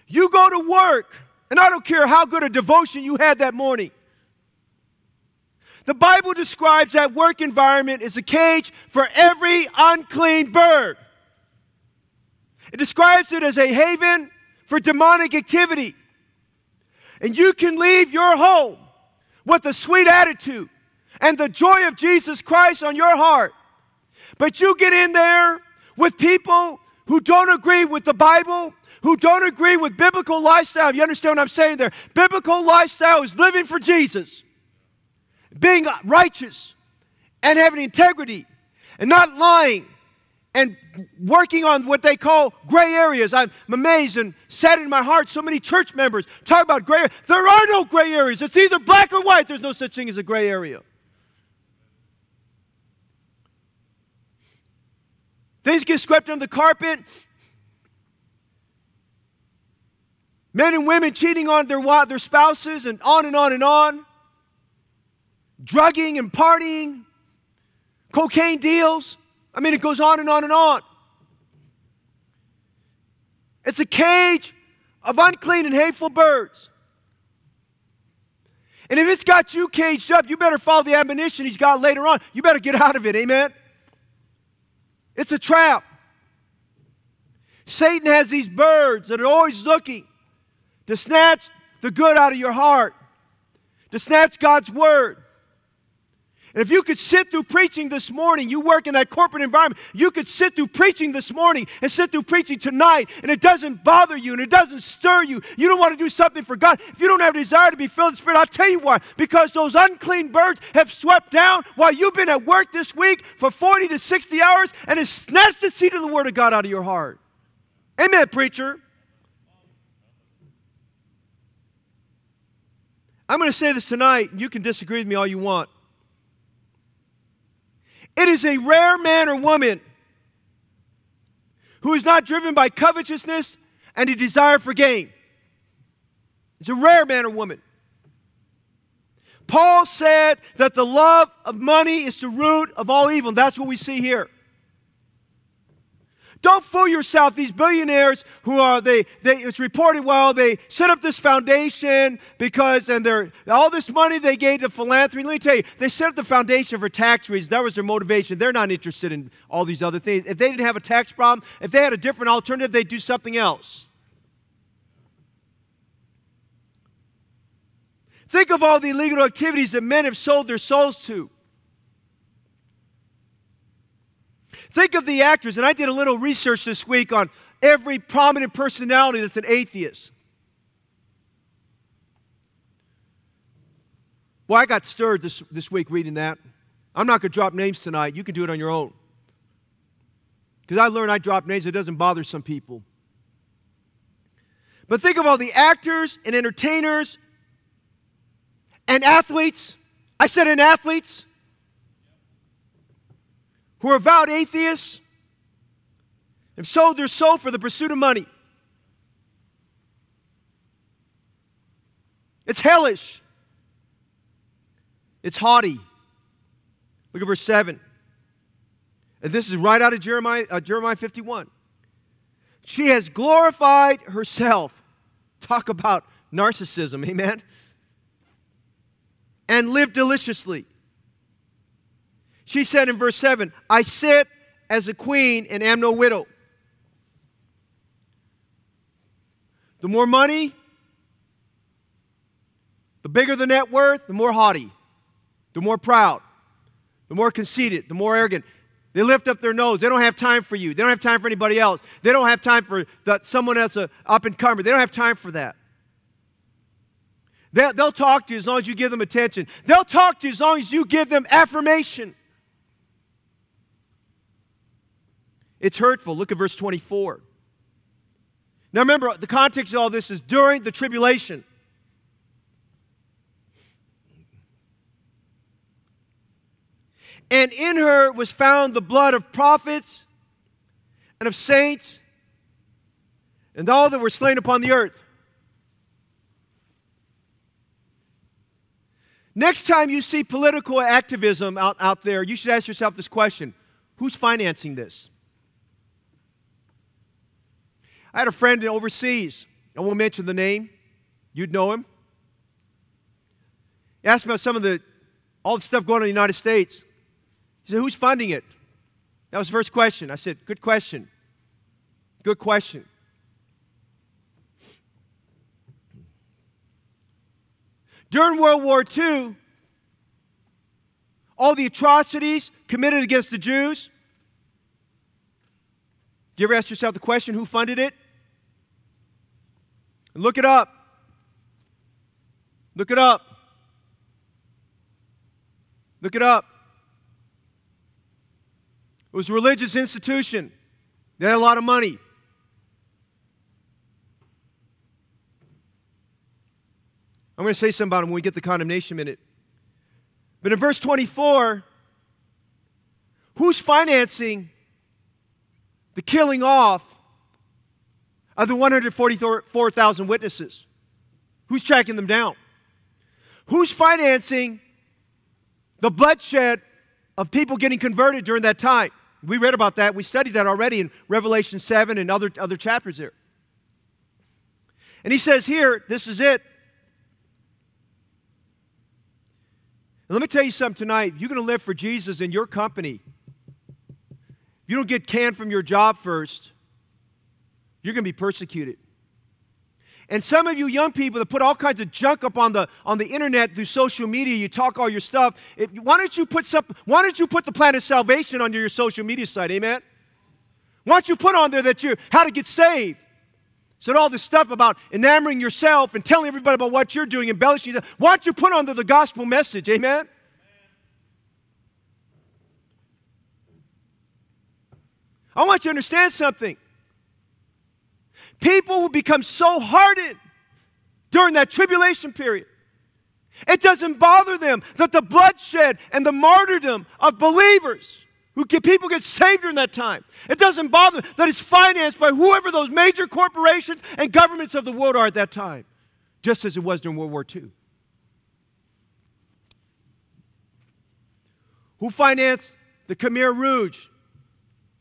You go to work, and I don't care how good a devotion you had that morning. The Bible describes that work environment as a cage for every unclean bird. It describes it as a haven for demonic activity. And you can leave your home with a sweet attitude and the joy of Jesus Christ on your heart. But you get in there with people who don't agree with the Bible, who don't agree with biblical lifestyle. You understand what I'm saying there? Biblical lifestyle is living for Jesus, being righteous, and having integrity, and not lying, and working on what they call gray areas. I'm amazed and sad in my heart. So many church members talk about gray. There are no gray areas. It's either black or white. There's no such thing as a gray area. Things get swept under the carpet. Men and women cheating on their, their spouses, and on and on and on. Drugging and partying, cocaine deals. I mean, it goes on and on and on. It's a cage of unclean and hateful birds. And if it's got you caged up, you better follow the admonition he's got later on. You better get out of it. Amen? It's a trap. Satan has these birds that are always looking to snatch the good out of your heart, to snatch God's word. And if you could sit through preaching this morning, you work in that corporate environment, you could sit through preaching this morning and sit through preaching tonight, and it doesn't bother you and it doesn't stir you. You don't want to do something for God. If you don't have a desire to be filled with the Spirit, I'll tell you why. Because those unclean birds have swept down while you've been at work this week for 40 to 60 hours and has snatched the seed of the Word of God out of your heart. Amen, preacher. I'm going to say this tonight. You can disagree with me all you want. It is a rare man or woman who is not driven by covetousness and a desire for gain. It's a rare man or woman. Paul said that the love of money is the root of all evil. That's what we see here. Don't fool yourself. These billionaires who are they, they it's reported well, they set up this foundation because and they're all this money they gave to philanthropy. Let me tell you, they set up the foundation for tax reasons. That was their motivation. They're not interested in all these other things. If they didn't have a tax problem, if they had a different alternative, they'd do something else. Think of all the illegal activities that men have sold their souls to. Think of the actors, and I did a little research this week on every prominent personality that's an atheist. Well, I got stirred this, this week reading that. I'm not going to drop names tonight. You can do it on your own. Because I learned I drop names, it doesn't bother some people. But think of all the actors and entertainers and athletes. I said, and athletes who are avowed atheists have sold their soul for the pursuit of money. It's hellish. It's haughty. Look at verse 7. And this is right out of Jeremiah, uh, Jeremiah 51. She has glorified herself. Talk about narcissism, amen? And lived deliciously. She said in verse 7 I sit as a queen and am no widow. The more money, the bigger the net worth, the more haughty, the more proud, the more conceited, the more arrogant. They lift up their nose. They don't have time for you. They don't have time for anybody else. They don't have time for the, someone else uh, up and comer. They don't have time for that. They'll, they'll talk to you as long as you give them attention. They'll talk to you as long as you give them affirmation. It's hurtful. Look at verse 24. Now remember, the context of all this is during the tribulation. And in her was found the blood of prophets and of saints and all that were slain upon the earth. Next time you see political activism out, out there, you should ask yourself this question Who's financing this? I had a friend overseas. I won't mention the name. You'd know him. He asked me about some of the all the stuff going on in the United States. He said, Who's funding it? That was the first question. I said, Good question. Good question. During World War II, all the atrocities committed against the Jews. Do you ever ask yourself the question who funded it? And look it up. Look it up. Look it up. It was a religious institution. They had a lot of money. I'm going to say something about it when we get the condemnation minute. But in verse 24, who's financing the killing off of the 144,000 witnesses? Who's tracking them down? Who's financing the bloodshed of people getting converted during that time? We read about that. We studied that already in Revelation 7 and other, other chapters there. And he says here, this is it. And let me tell you something tonight. You're going to live for Jesus in your company. If you don't get canned from your job first, you're going to be persecuted. And some of you young people that put all kinds of junk up on the on the internet through social media, you talk all your stuff. If, why don't you put some, why don't you put the plan of salvation under your social media site? Amen. Why don't you put on there that you how to get saved? Said all this stuff about enamoring yourself and telling everybody about what you're doing, embellishing. Why don't you put on the gospel message? Amen? I want you to understand something. People will become so hardened during that tribulation period. It doesn't bother them that the bloodshed and the martyrdom of believers who get, people get saved during that time. It doesn't bother them that it's financed by whoever those major corporations and governments of the world are at that time, just as it was during World War II. Who financed the Khmer Rouge?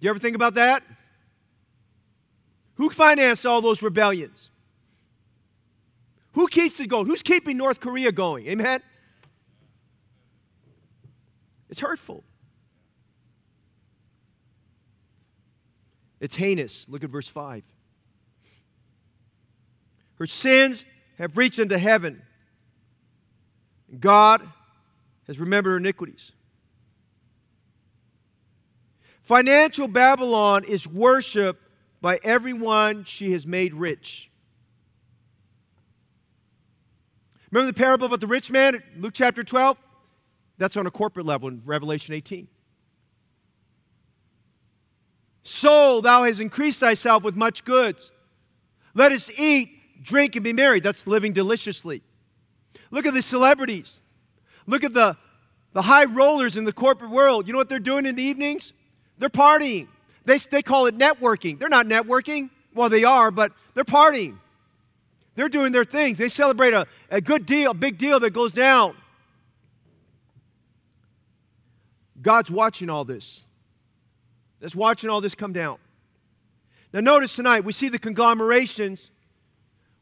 You ever think about that? Who financed all those rebellions? Who keeps it going? Who's keeping North Korea going? Amen? It's hurtful. It's heinous. Look at verse 5. Her sins have reached into heaven. God has remembered her iniquities. Financial Babylon is worshiped by everyone she has made rich. Remember the parable about the rich man, Luke chapter 12? That's on a corporate level in Revelation 18. Soul, thou hast increased thyself with much goods. Let us eat, drink, and be merry. That's living deliciously. Look at the celebrities. Look at the, the high rollers in the corporate world. You know what they're doing in the evenings? They're partying. They, they call it networking. They're not networking. Well, they are, but they're partying. They're doing their things. They celebrate a, a good deal, a big deal that goes down. God's watching all this that's watching all this come down. Now, notice tonight, we see the conglomerations,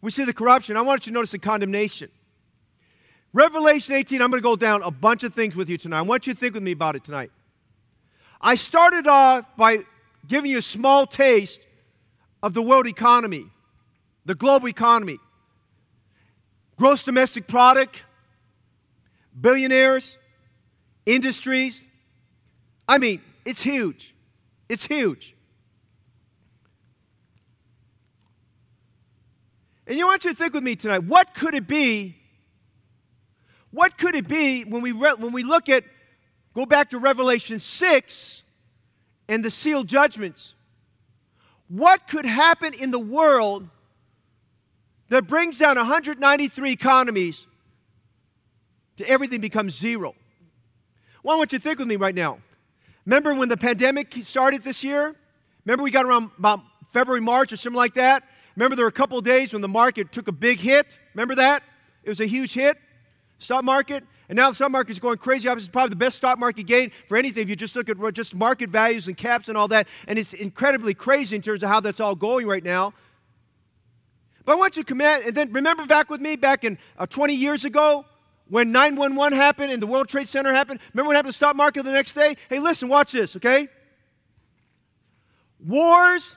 we see the corruption. I want you to notice the condemnation. Revelation 18, I'm going to go down a bunch of things with you tonight. I want you to think with me about it tonight. I started off by giving you a small taste of the world economy, the global economy. Gross domestic product, billionaires, industries. I mean, it's huge. It's huge. And you want you to think with me tonight what could it be? What could it be when we, re- when we look at, go back to Revelation 6 and the sealed judgments? What could happen in the world that brings down 193 economies to everything becomes zero? Well, I want you to think with me right now. Remember when the pandemic started this year? Remember we got around about February, March, or something like that? Remember there were a couple days when the market took a big hit? Remember that? It was a huge hit, stock market. And now the stock market is going crazy. Obviously, it's probably the best stock market gain for anything if you just look at just market values and caps and all that. And it's incredibly crazy in terms of how that's all going right now. But I want you to commit, and then remember back with me, back in uh, 20 years ago, when 911 happened and the World Trade Center happened, remember what happened to the stock market the next day? Hey, listen, watch this, okay? Wars,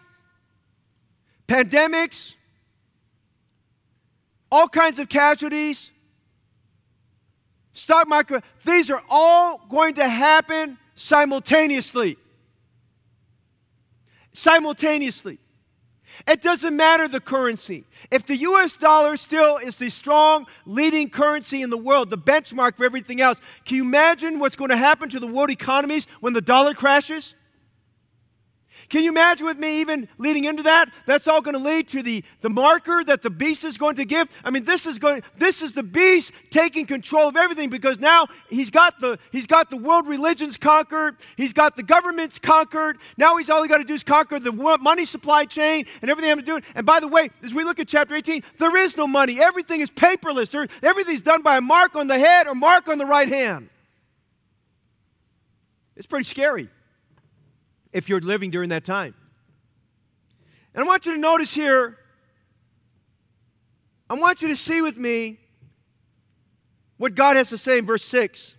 pandemics, all kinds of casualties, stock market, these are all going to happen simultaneously. Simultaneously. It doesn't matter the currency. If the US dollar still is the strong leading currency in the world, the benchmark for everything else, can you imagine what's going to happen to the world economies when the dollar crashes? Can you imagine with me even leading into that? That's all going to lead to the, the marker that the beast is going to give. I mean, this is going this is the beast taking control of everything because now he's got the he's got the world religions conquered, he's got the governments conquered. Now he's all he got to do is conquer the money supply chain and everything I'm doing. And by the way, as we look at chapter 18, there is no money. Everything is paperless. There, everything's done by a mark on the head or mark on the right hand. It's pretty scary if you're living during that time. And I want you to notice here, I want you to see with me what God has to say in verse 6.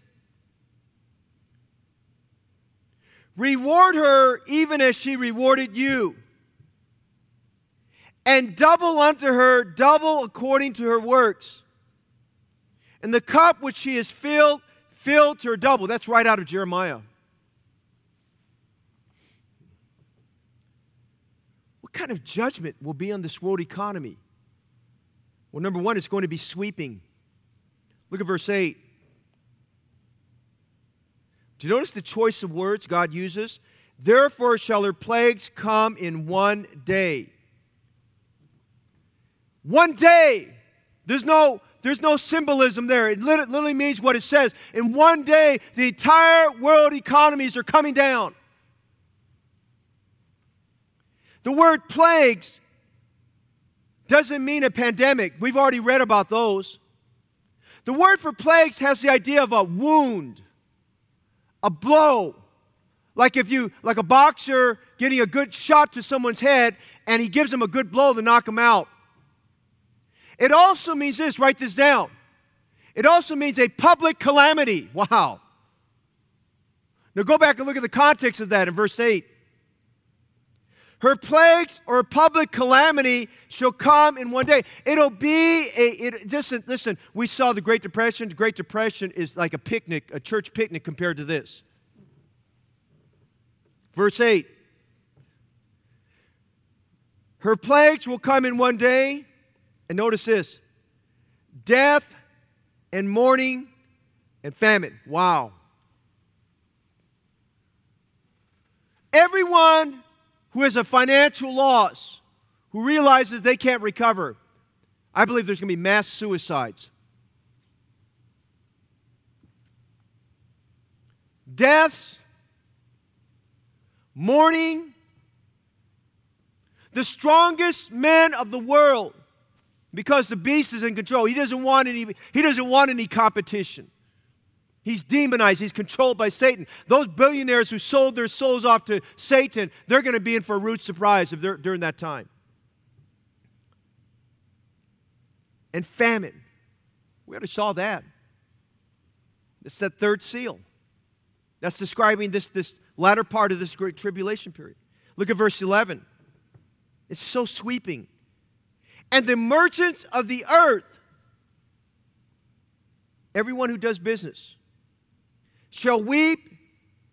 Reward her even as she rewarded you, and double unto her double according to her works. And the cup which she has filled, filled to her double. That's right out of Jeremiah. Kind of judgment will be on this world economy? Well, number one, it's going to be sweeping. Look at verse 8. Do you notice the choice of words God uses? Therefore shall her plagues come in one day. One day. There's no, there's no symbolism there. It literally means what it says. In one day, the entire world economies are coming down. The word plagues doesn't mean a pandemic. We've already read about those. The word for plagues has the idea of a wound, a blow. Like if you, like a boxer getting a good shot to someone's head and he gives him a good blow to knock him out. It also means this, write this down. It also means a public calamity. Wow. Now go back and look at the context of that in verse 8. Her plagues or public calamity shall come in one day. It'll be a, it, listen, listen, we saw the Great Depression. The Great Depression is like a picnic, a church picnic compared to this. Verse 8 Her plagues will come in one day. And notice this death and mourning and famine. Wow. Everyone who has a financial loss, who realizes they can't recover, I believe there's going to be mass suicides. Deaths, mourning, the strongest man of the world because the beast is in control. He doesn't want any, he doesn't want any competition. He's demonized. He's controlled by Satan. Those billionaires who sold their souls off to Satan, they're going to be in for a rude surprise during that time. And famine. We already saw that. It's that third seal. That's describing this, this latter part of this great tribulation period. Look at verse 11. It's so sweeping. And the merchants of the earth, everyone who does business, shall weep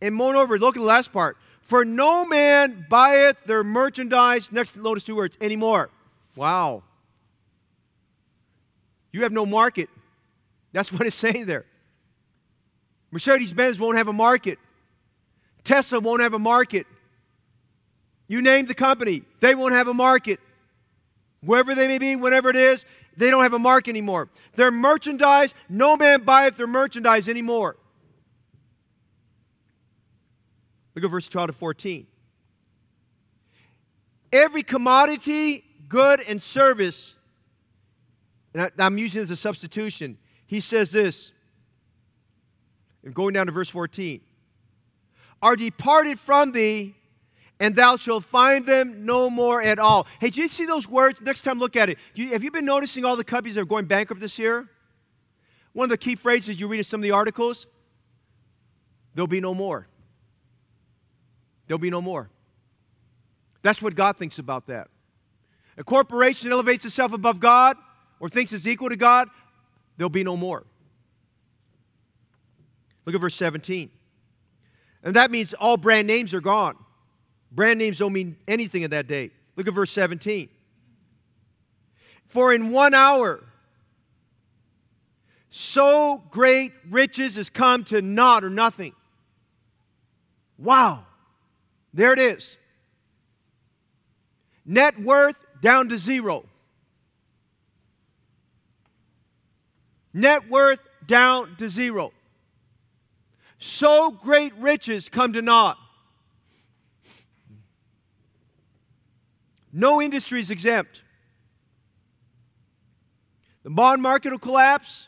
and mourn over. Look at the last part. For no man buyeth their merchandise, next notice two words, anymore. Wow. You have no market. That's what it's saying there. Mercedes Benz won't have a market. Tesla won't have a market. You name the company, they won't have a market. Wherever they may be, whatever it is, they don't have a market anymore. Their merchandise, no man buyeth their merchandise anymore. Look at verse 12 to 14. Every commodity, good, and service, and I, am using it as a substitution. He says this, and going down to verse 14 are departed from thee, and thou shalt find them no more at all. Hey, did you see those words? Next time, look at it. You, have you been noticing all the companies that are going bankrupt this year? One of the key phrases you read in some of the articles there'll be no more. There'll be no more. That's what God thinks about that. A corporation elevates itself above God or thinks it's equal to God, there'll be no more. Look at verse 17. And that means all brand names are gone. Brand names don't mean anything in that day. Look at verse 17. For in one hour, so great riches has come to naught or nothing. Wow. There it is. Net worth down to zero. Net worth down to zero. So great riches come to naught. No industry is exempt. The bond market will collapse.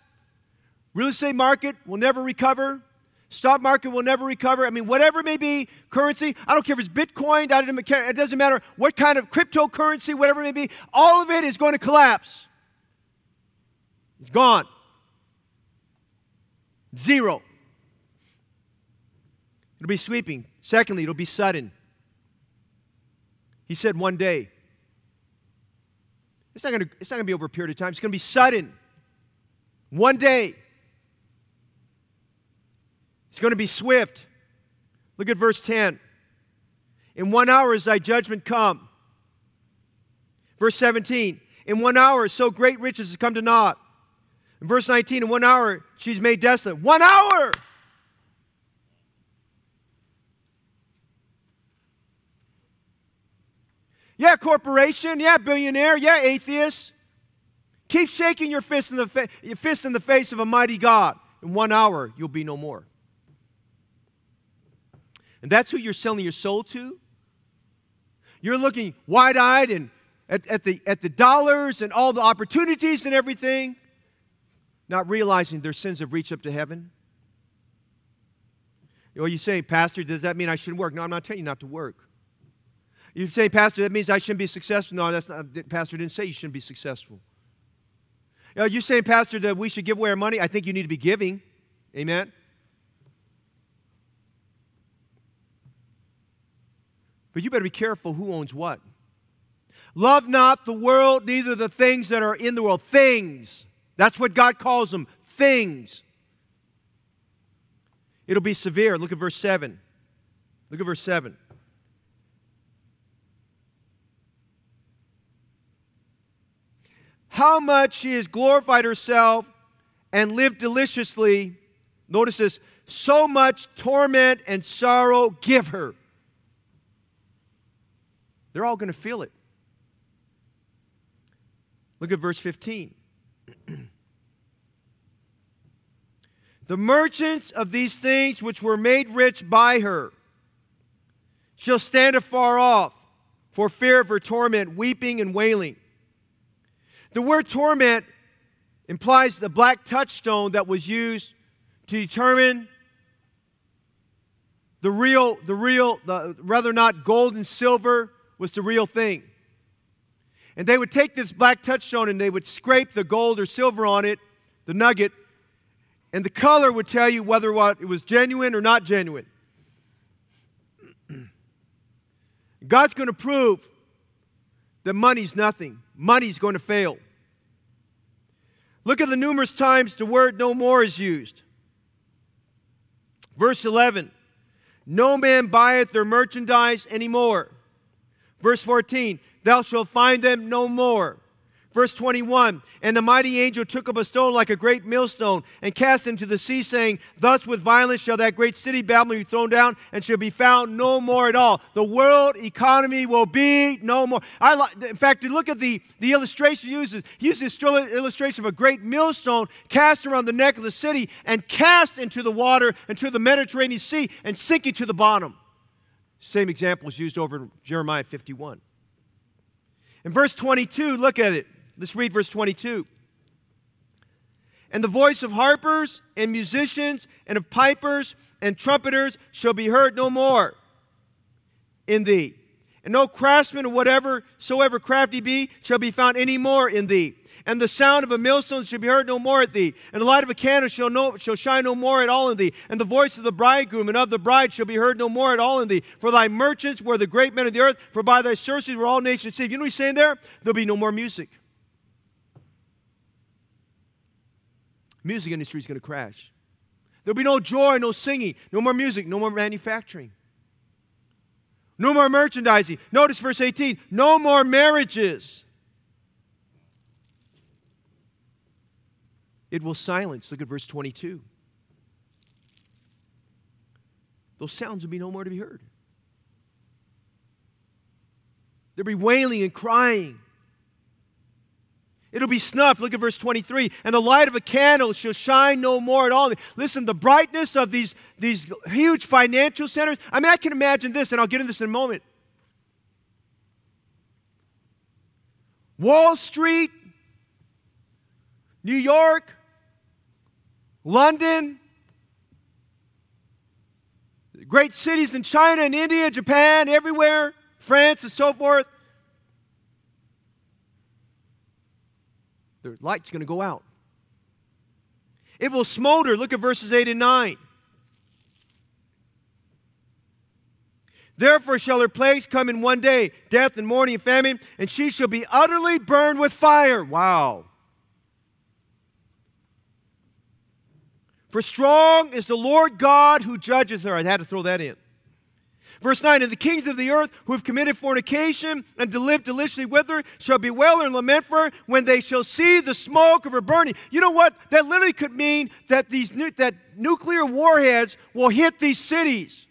Real estate market will never recover. Stock market will never recover. I mean, whatever it may be, currency, I don't care if it's Bitcoin, it doesn't matter what kind of cryptocurrency, whatever it may be, all of it is going to collapse. It's gone. Zero. It'll be sweeping. Secondly, it'll be sudden. He said one day. It's not going to, be over a period of time. It's going to be sudden. One day. It's going to be swift. Look at verse 10. In one hour is thy judgment come. Verse 17. In one hour, so great riches has come to naught. In verse 19, in one hour, she's made desolate. One hour! Yeah, corporation. Yeah, billionaire. Yeah, atheist. Keep shaking your fist in the, fa- your fist in the face of a mighty God. In one hour, you'll be no more. And that's who you're selling your soul to? You're looking wide eyed and at, at, the, at the dollars and all the opportunities and everything, not realizing their sins have reached up to heaven. You know, you say, Pastor, does that mean I shouldn't work? No, I'm not telling you not to work. You say, Pastor, that means I shouldn't be successful. No, that's not, Pastor didn't say you shouldn't be successful. You you're saying, Pastor, that we should give away our money. I think you need to be giving. Amen? But you better be careful who owns what. Love not the world, neither the things that are in the world. Things. That's what God calls them. Things. It'll be severe. Look at verse 7. Look at verse 7. how much she has glorified herself and lived deliciously. Notice this so much torment and sorrow give her. They're all going to feel it. Look at verse 15. the merchants of these things which were made rich by her shall stand afar off for fear of her torment, weeping and wailing. The word torment implies the black touchstone that was used to determine the real, the real, the, or not gold and silver was the real thing. And they would take this black touchstone and they would scrape the gold or silver on it, the nugget, and the color would tell you whether what it was genuine or not genuine. God's going to prove that money's nothing. Money's going to fail. Look at the numerous times the word no more is used. Verse 11 No man buyeth their merchandise anymore. Verse 14 Thou shalt find them no more. Verse 21 And the mighty angel took up a stone like a great millstone and cast into the sea, saying, Thus with violence shall that great city Babylon be thrown down and shall be found no more at all. The world economy will be no more. I like, in fact, to look at the, the illustration he uses, he uses illustration of a great millstone cast around the neck of the city and cast into the water, into the Mediterranean Sea, and sinking to the bottom. Same example is used over in Jeremiah 51. In verse 22, look at it. Let's read verse 22. And the voice of harpers and musicians and of pipers and trumpeters shall be heard no more in thee. And no craftsman or whatever soever crafty be shall be found any more in thee and the sound of a millstone shall be heard no more at thee, and the light of a candle shall, no, shall shine no more at all in thee, and the voice of the bridegroom and of the bride shall be heard no more at all in thee. For thy merchants were the great men of the earth, for by thy sorceries were all nations saved. You know what he's saying there? There'll be no more music. Music industry is going to crash. There'll be no joy, no singing, no more music, no more manufacturing. No more merchandising. Notice verse 18 no more marriages. It will silence. Look at verse 22. Those sounds will be no more to be heard. There'll be wailing and crying. It'll be snuffed. Look at verse 23. And the light of a candle shall shine no more at all. Listen, the brightness of these, these huge financial centers. I mean, I can imagine this, and I'll get into this in a moment. Wall Street, New York, London, great cities in China and India, Japan, everywhere, France, and so forth. The light's going to go out. It will smolder. Look at verses 8 and 9. Therefore shall her place come in one day, death and mourning and famine, and she shall be utterly burned with fire. Wow. For strong is the Lord God who judgeth her. I had to throw that in. Verse 9, and the kings of the earth who have committed fornication and to live deliciously with her shall bewail and lament for her when they shall see the smoke of her burning. You know what? That literally could mean that these nu- that nuclear warheads will hit these cities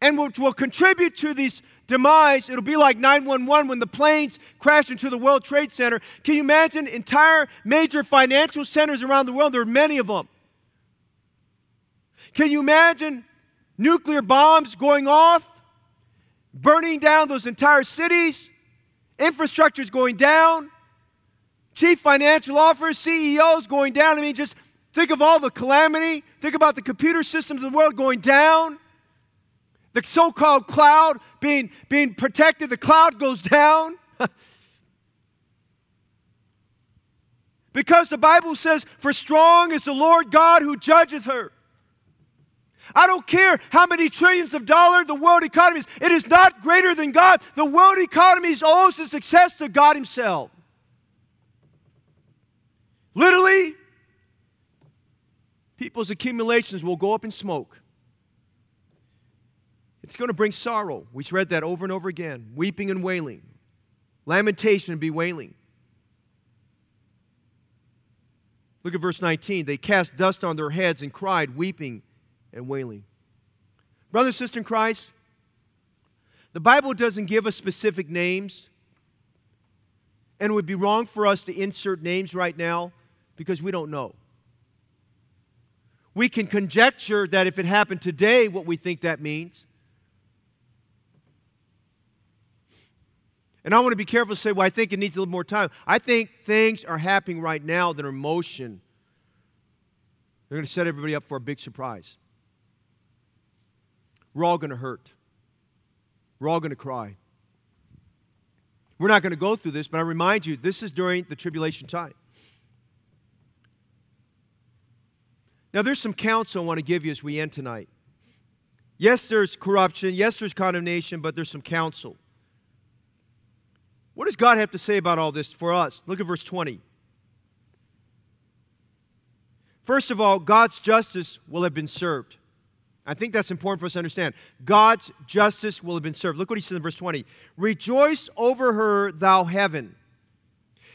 and which will contribute to these demise. It'll be like 911 when the planes crash into the World Trade Center. Can you imagine entire major financial centers around the world? There are many of them. Can you imagine nuclear bombs going off, burning down those entire cities? Infrastructure is going down. Chief financial officers, CEOs going down. I mean, just think of all the calamity. Think about the computer systems of the world going down. The so called cloud being, being protected, the cloud goes down. because the Bible says, For strong is the Lord God who judgeth her. I don't care how many trillions of dollars the world economy is, it is not greater than God. The world economy owes its success to God Himself. Literally, people's accumulations will go up in smoke. It's going to bring sorrow. We've read that over and over again weeping and wailing, lamentation and bewailing. Look at verse 19. They cast dust on their heads and cried, weeping and wailing. Brother, sister in Christ, the Bible doesn't give us specific names, and it would be wrong for us to insert names right now because we don't know. We can conjecture that if it happened today, what we think that means. And I want to be careful to say, well, I think it needs a little more time. I think things are happening right now that are in motion. They're going to set everybody up for a big surprise. We're all going to hurt. We're all going to cry. We're not going to go through this, but I remind you, this is during the tribulation time. Now, there's some counsel I want to give you as we end tonight. Yes, there's corruption. Yes, there's condemnation, but there's some counsel. What does God have to say about all this for us? Look at verse 20. First of all, God's justice will have been served. I think that's important for us to understand. God's justice will have been served. Look what he says in verse 20 Rejoice over her, thou heaven.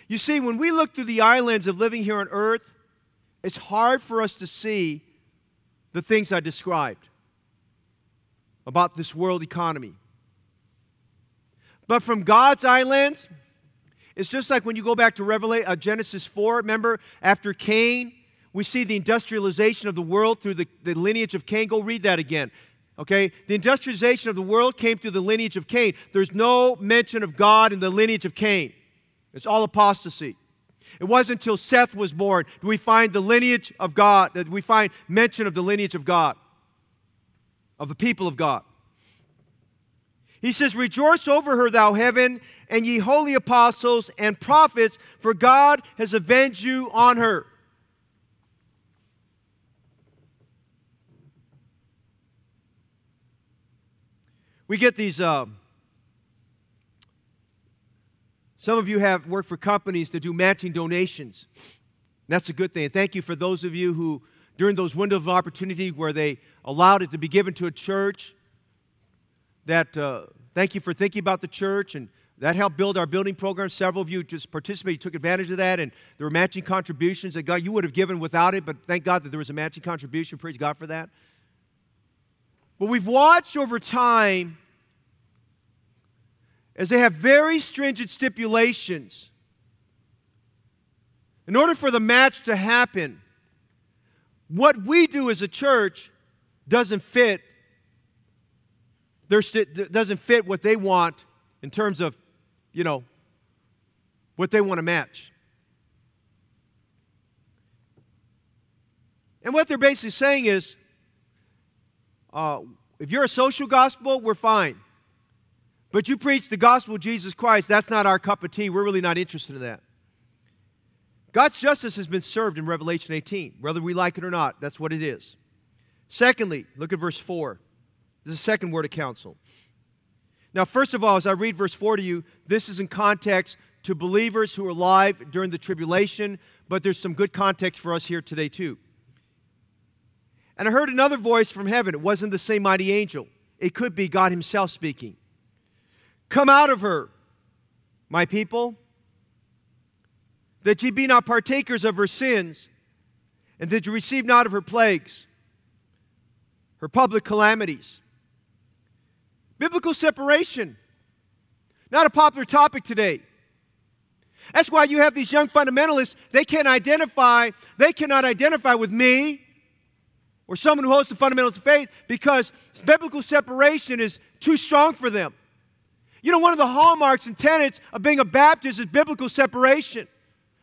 You see, when we look through the islands of living here on earth, it's hard for us to see the things I described about this world economy. But from God's islands, it's just like when you go back to Revelation, uh, Genesis 4, remember, after Cain, we see the industrialization of the world through the, the lineage of Cain. Go read that again. Okay? The industrialization of the world came through the lineage of Cain. There's no mention of God in the lineage of Cain, it's all apostasy. It wasn't until Seth was born do we find the lineage of God, that we find mention of the lineage of God, of the people of God. He says, Rejoice over her, thou heaven, and ye holy apostles and prophets, for God has avenged you on her. We get these. Uh, some of you have worked for companies to do matching donations. That's a good thing. Thank you for those of you who, during those windows of opportunity where they allowed it to be given to a church, that uh, thank you for thinking about the church and that helped build our building program. Several of you just participated, took advantage of that, and there were matching contributions that God you would have given without it, but thank God that there was a matching contribution. Praise God for that. But we've watched over time is they have very stringent stipulations. In order for the match to happen, what we do as a church doesn't fit doesn't fit what they want in terms of, you know, what they want to match. And what they're basically saying is, uh, if you're a social gospel, we're fine. But you preach the gospel of Jesus Christ, that's not our cup of tea. We're really not interested in that. God's justice has been served in Revelation 18, whether we like it or not. That's what it is. Secondly, look at verse 4. This is the second word of counsel. Now, first of all, as I read verse 4 to you, this is in context to believers who are alive during the tribulation, but there's some good context for us here today, too. And I heard another voice from heaven. It wasn't the same mighty angel, it could be God Himself speaking. Come out of her, my people that ye be not partakers of her sins, and that ye receive not of her plagues, her public calamities. Biblical separation, not a popular topic today. That's why you have these young fundamentalists, they can't identify, they cannot identify with me or someone who holds the fundamentals of faith because biblical separation is too strong for them. You know, one of the hallmarks and tenets of being a Baptist is biblical separation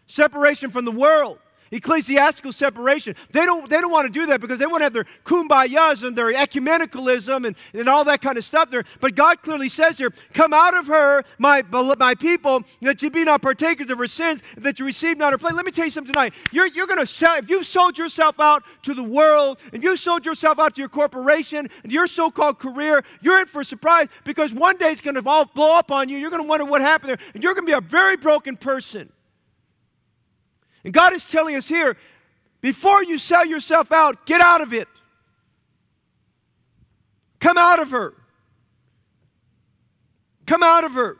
separation from the world ecclesiastical separation. They don't, they don't want to do that because they want to have their kumbayas and their ecumenicalism and, and all that kind of stuff there. But God clearly says here, Come out of her, my, my people, that you be not partakers of her sins, that you receive not her plague. Let me tell you something tonight. You're, you're going to sell, if you've sold yourself out to the world and you've sold yourself out to your corporation and your so called career, you're in for a surprise because one day it's going to all blow up on you. You're going to wonder what happened there, and you're going to be a very broken person. And God is telling us here before you sell yourself out, get out of it. Come out of her. Come out of her.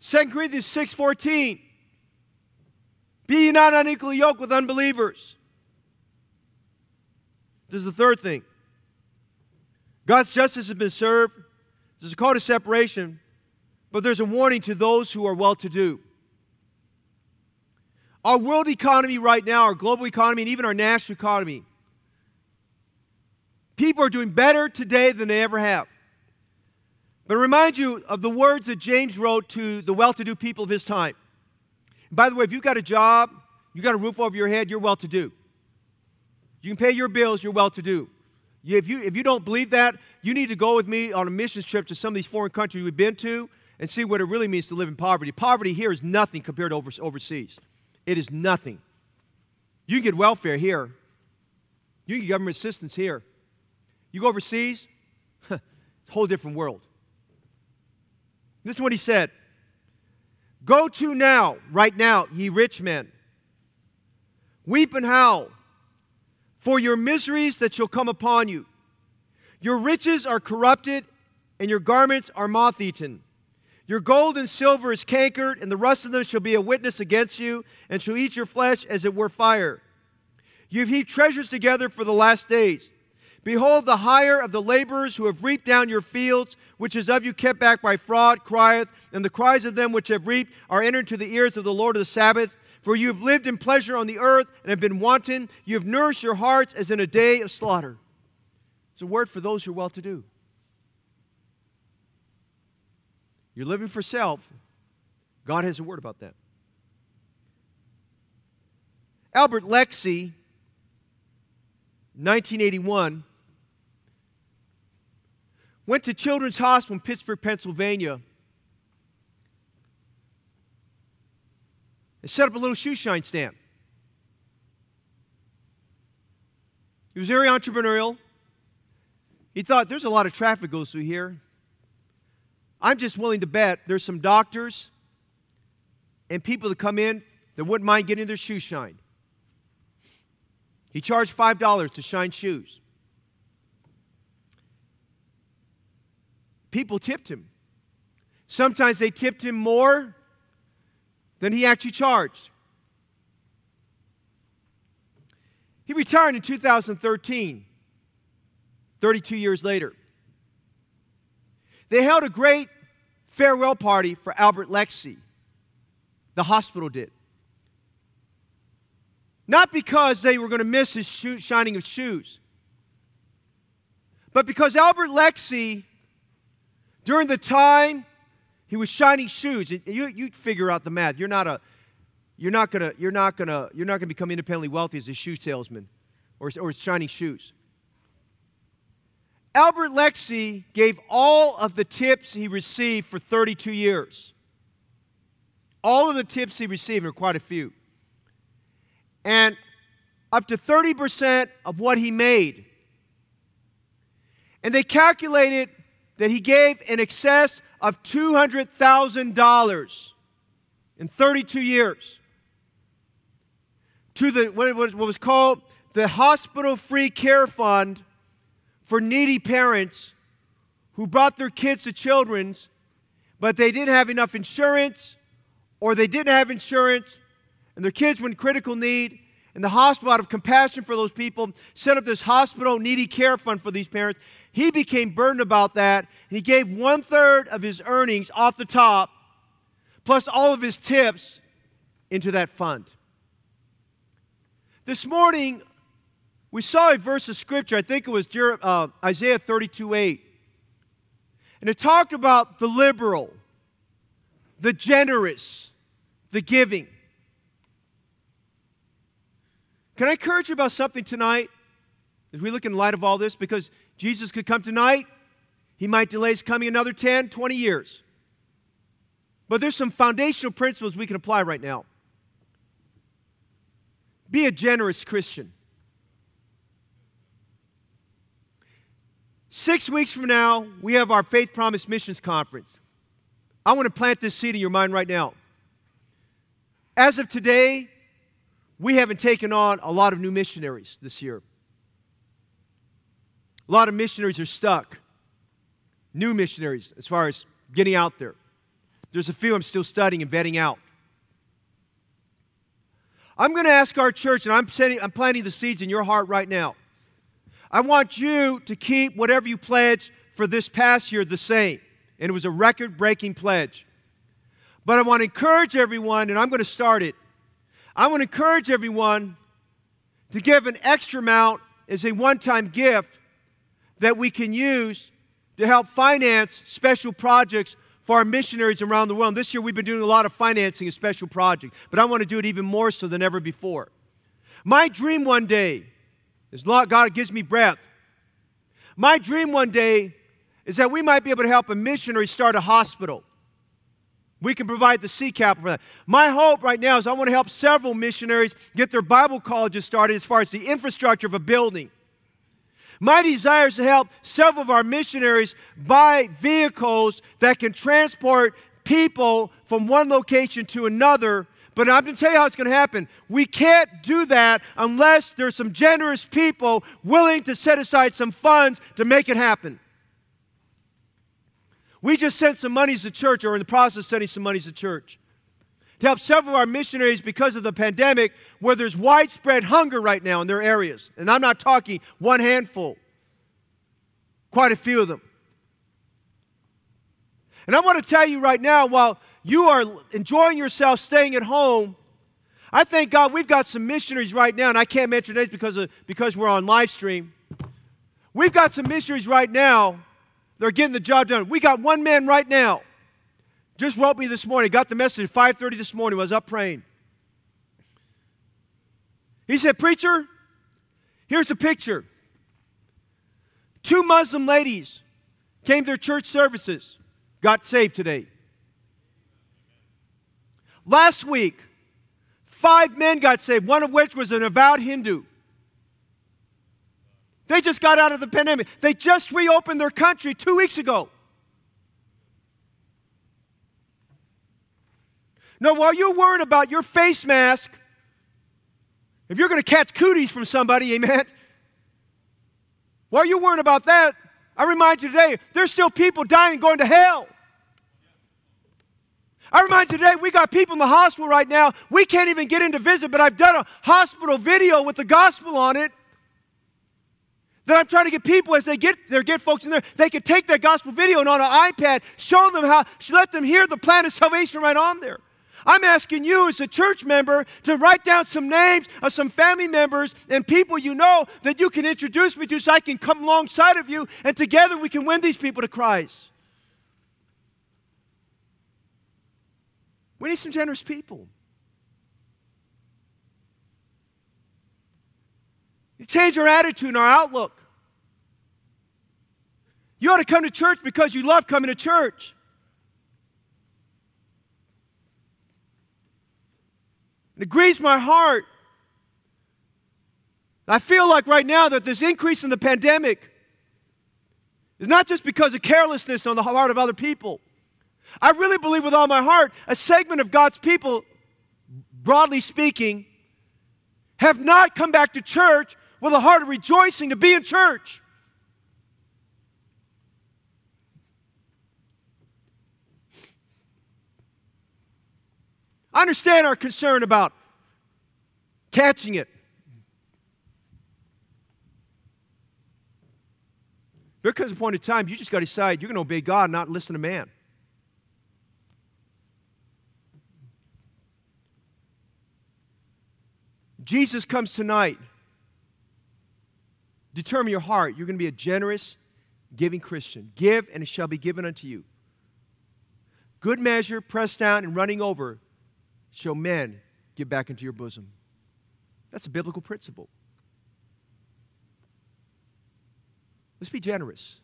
2 Corinthians 6:14. Be ye not unequally yoked with unbelievers. This is the third thing. God's justice has been served. There's a call to separation, but there's a warning to those who are well to do. Our world economy right now, our global economy, and even our national economy, people are doing better today than they ever have. But I remind you of the words that James wrote to the well to do people of his time. by the way, if you've got a job, you've got a roof over your head, you're well to do. You can pay your bills, you're well to do. If you, if you don't believe that, you need to go with me on a missions trip to some of these foreign countries we've been to and see what it really means to live in poverty. Poverty here is nothing compared to over, overseas. It is nothing. You get welfare here, you get government assistance here. You go overseas, it's a whole different world. This is what he said Go to now, right now, ye rich men, weep and howl for your miseries that shall come upon you. Your riches are corrupted, and your garments are moth eaten. Your gold and silver is cankered, and the rust of them shall be a witness against you, and shall eat your flesh as it were fire. You've heaped treasures together for the last days. Behold, the hire of the laborers who have reaped down your fields, which is of you kept back by fraud, crieth, and the cries of them which have reaped are entered to the ears of the Lord of the Sabaoth. For you have lived in pleasure on the earth and have been wanton. You have nourished your hearts as in a day of slaughter. It's a word for those who are well to do. You're living for self. God has a word about that. Albert Lexie, 1981, went to Children's Hospital in Pittsburgh, Pennsylvania, and set up a little shoe shine stand. He was very entrepreneurial. He thought, there's a lot of traffic goes through here. I'm just willing to bet there's some doctors and people that come in that wouldn't mind getting their shoes shined. He charged $5 to shine shoes. People tipped him. Sometimes they tipped him more than he actually charged. He retired in 2013, 32 years later. They held a great farewell party for Albert Lexie. The hospital did. Not because they were going to miss his shining of shoes, but because Albert Lexie, during the time he was shining shoes, you, you figure out the math. You're not a you're not gonna you're not gonna you're not gonna become independently wealthy as a shoe salesman or, or shining shoes. Albert Lexie gave all of the tips he received for 32 years. All of the tips he received, are quite a few. And up to 30% of what he made. And they calculated that he gave in excess of $200,000 in 32 years to the, what was called the Hospital Free Care Fund for needy parents who brought their kids to children's, but they didn't have enough insurance or they didn't have insurance and their kids were in critical need. And the hospital, out of compassion for those people, set up this hospital needy care fund for these parents. He became burdened about that, and he gave one third of his earnings off the top, plus all of his tips, into that fund. This morning, we saw a verse of scripture, I think it was uh, Isaiah 32 8. And it talked about the liberal, the generous, the giving. Can I encourage you about something tonight as we look in light of all this? Because Jesus could come tonight, he might delay his coming another 10, 20 years. But there's some foundational principles we can apply right now. Be a generous Christian. Six weeks from now, we have our Faith Promise Missions Conference. I want to plant this seed in your mind right now. As of today, we haven't taken on a lot of new missionaries this year. A lot of missionaries are stuck. New missionaries, as far as getting out there. There's a few I'm still studying and vetting out. I'm going to ask our church, and I'm, planting the seeds in your heart right now. I want you to keep whatever you pledged for this past year the same. And it was a record breaking pledge. But I want to encourage everyone, and I'm going to start it. I want to encourage everyone to give an extra amount as a one time gift that we can use to help finance special projects for our missionaries around the world. This year we've been doing a lot of financing of special projects, but I want to do it even more so than ever before. My dream one day as long God gives me breath. My dream one day is that we might be able to help a missionary start a hospital. We can provide the seed capital for that. My hope right now is I want to help several missionaries get their Bible colleges started as far as the infrastructure of a building. My desire is to help several of our missionaries buy vehicles that can transport people from one location to another but I'm going to tell you how it's going to happen. We can't do that unless there's some generous people willing to set aside some funds to make it happen. We just sent some monies to church, or in the process of sending some monies to church, to help several of our missionaries because of the pandemic, where there's widespread hunger right now in their areas. And I'm not talking one handful, quite a few of them. And I want to tell you right now, while you are enjoying yourself staying at home. I thank God we've got some missionaries right now, and I can't mention names because, of, because we're on live stream. We've got some missionaries right now they are getting the job done. We got one man right now. Just wrote me this morning, got the message at 5:30 this morning, was up praying. He said, Preacher, here's a picture. Two Muslim ladies came to their church services, got saved today. Last week, five men got saved, one of which was an avowed Hindu. They just got out of the pandemic. They just reopened their country two weeks ago. Now, while you're worried about your face mask, if you're going to catch cooties from somebody, amen, while you're worried about that, I remind you today, there's still people dying going to hell. I remind you today, we got people in the hospital right now. We can't even get in to visit, but I've done a hospital video with the gospel on it. That I'm trying to get people as they get there, get folks in there, they can take that gospel video and on an iPad, show them how, let them hear the plan of salvation right on there. I'm asking you as a church member to write down some names of some family members and people you know that you can introduce me to so I can come alongside of you and together we can win these people to Christ. We need some generous people. You change our attitude and our outlook. You ought to come to church because you love coming to church. It grieves my heart. I feel like right now that this increase in the pandemic is not just because of carelessness on the part of other people. I really believe with all my heart a segment of God's people, broadly speaking, have not come back to church with a heart of rejoicing to be in church. I understand our concern about catching it. There comes a point in time you just got to decide you're going to obey God, not listen to man. Jesus comes tonight. Determine your heart. You're going to be a generous, giving Christian. Give, and it shall be given unto you. Good measure, pressed down, and running over, shall men give back into your bosom. That's a biblical principle. Let's be generous.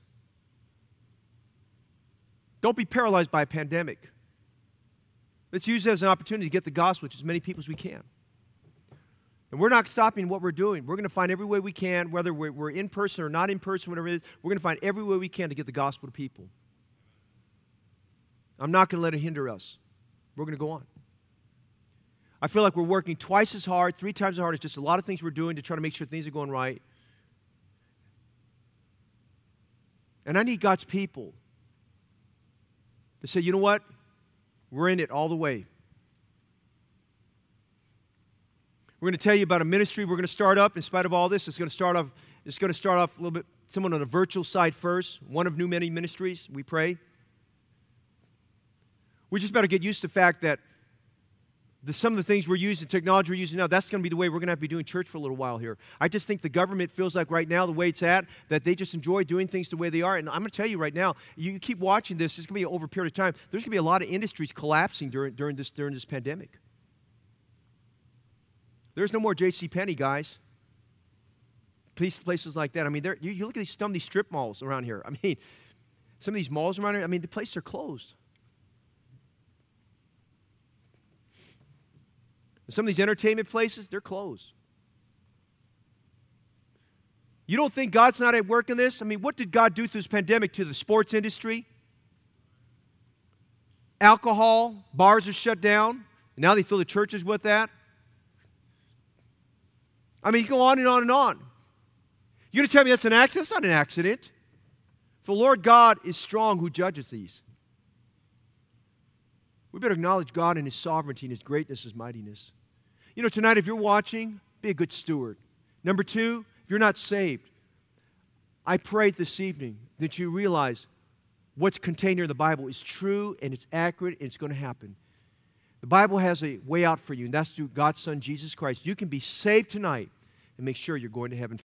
Don't be paralyzed by a pandemic. Let's use it as an opportunity to get the gospel to as many people as we can. And we're not stopping what we're doing. We're going to find every way we can, whether we're in person or not in person, whatever it is, we're going to find every way we can to get the gospel to people. I'm not going to let it hinder us. We're going to go on. I feel like we're working twice as hard, three times as hard. It's just a lot of things we're doing to try to make sure things are going right. And I need God's people to say, you know what? We're in it all the way. We're going to tell you about a ministry we're going to start up in spite of all this. It's going to start off, it's going to start off a little bit, someone on a virtual side first, one of new many ministries, we pray. We just better get used to the fact that the, some of the things we're using, technology we're using now, that's going to be the way we're going to have to be doing church for a little while here. I just think the government feels like right now, the way it's at, that they just enjoy doing things the way they are. And I'm going to tell you right now, you keep watching this, it's going to be over a period of time. There's going to be a lot of industries collapsing during, during, this, during this pandemic. There's no more J.C. Penney, guys. Places like that. I mean, you, you look at these, some of these strip malls around here. I mean, some of these malls around here, I mean, the places are closed. Some of these entertainment places, they're closed. You don't think God's not at work in this? I mean, what did God do through this pandemic to the sports industry? Alcohol, bars are shut down. And now they fill the churches with that. I mean, you go on and on and on. You're going to tell me that's an accident? That's not an accident. The Lord God is strong who judges these. We better acknowledge God and His sovereignty and His greatness, His mightiness. You know, tonight, if you're watching, be a good steward. Number two, if you're not saved, I pray this evening that you realize what's contained here in the Bible is true and it's accurate and it's going to happen. The Bible has a way out for you, and that's through God's Son, Jesus Christ. You can be saved tonight and make sure you're going to heaven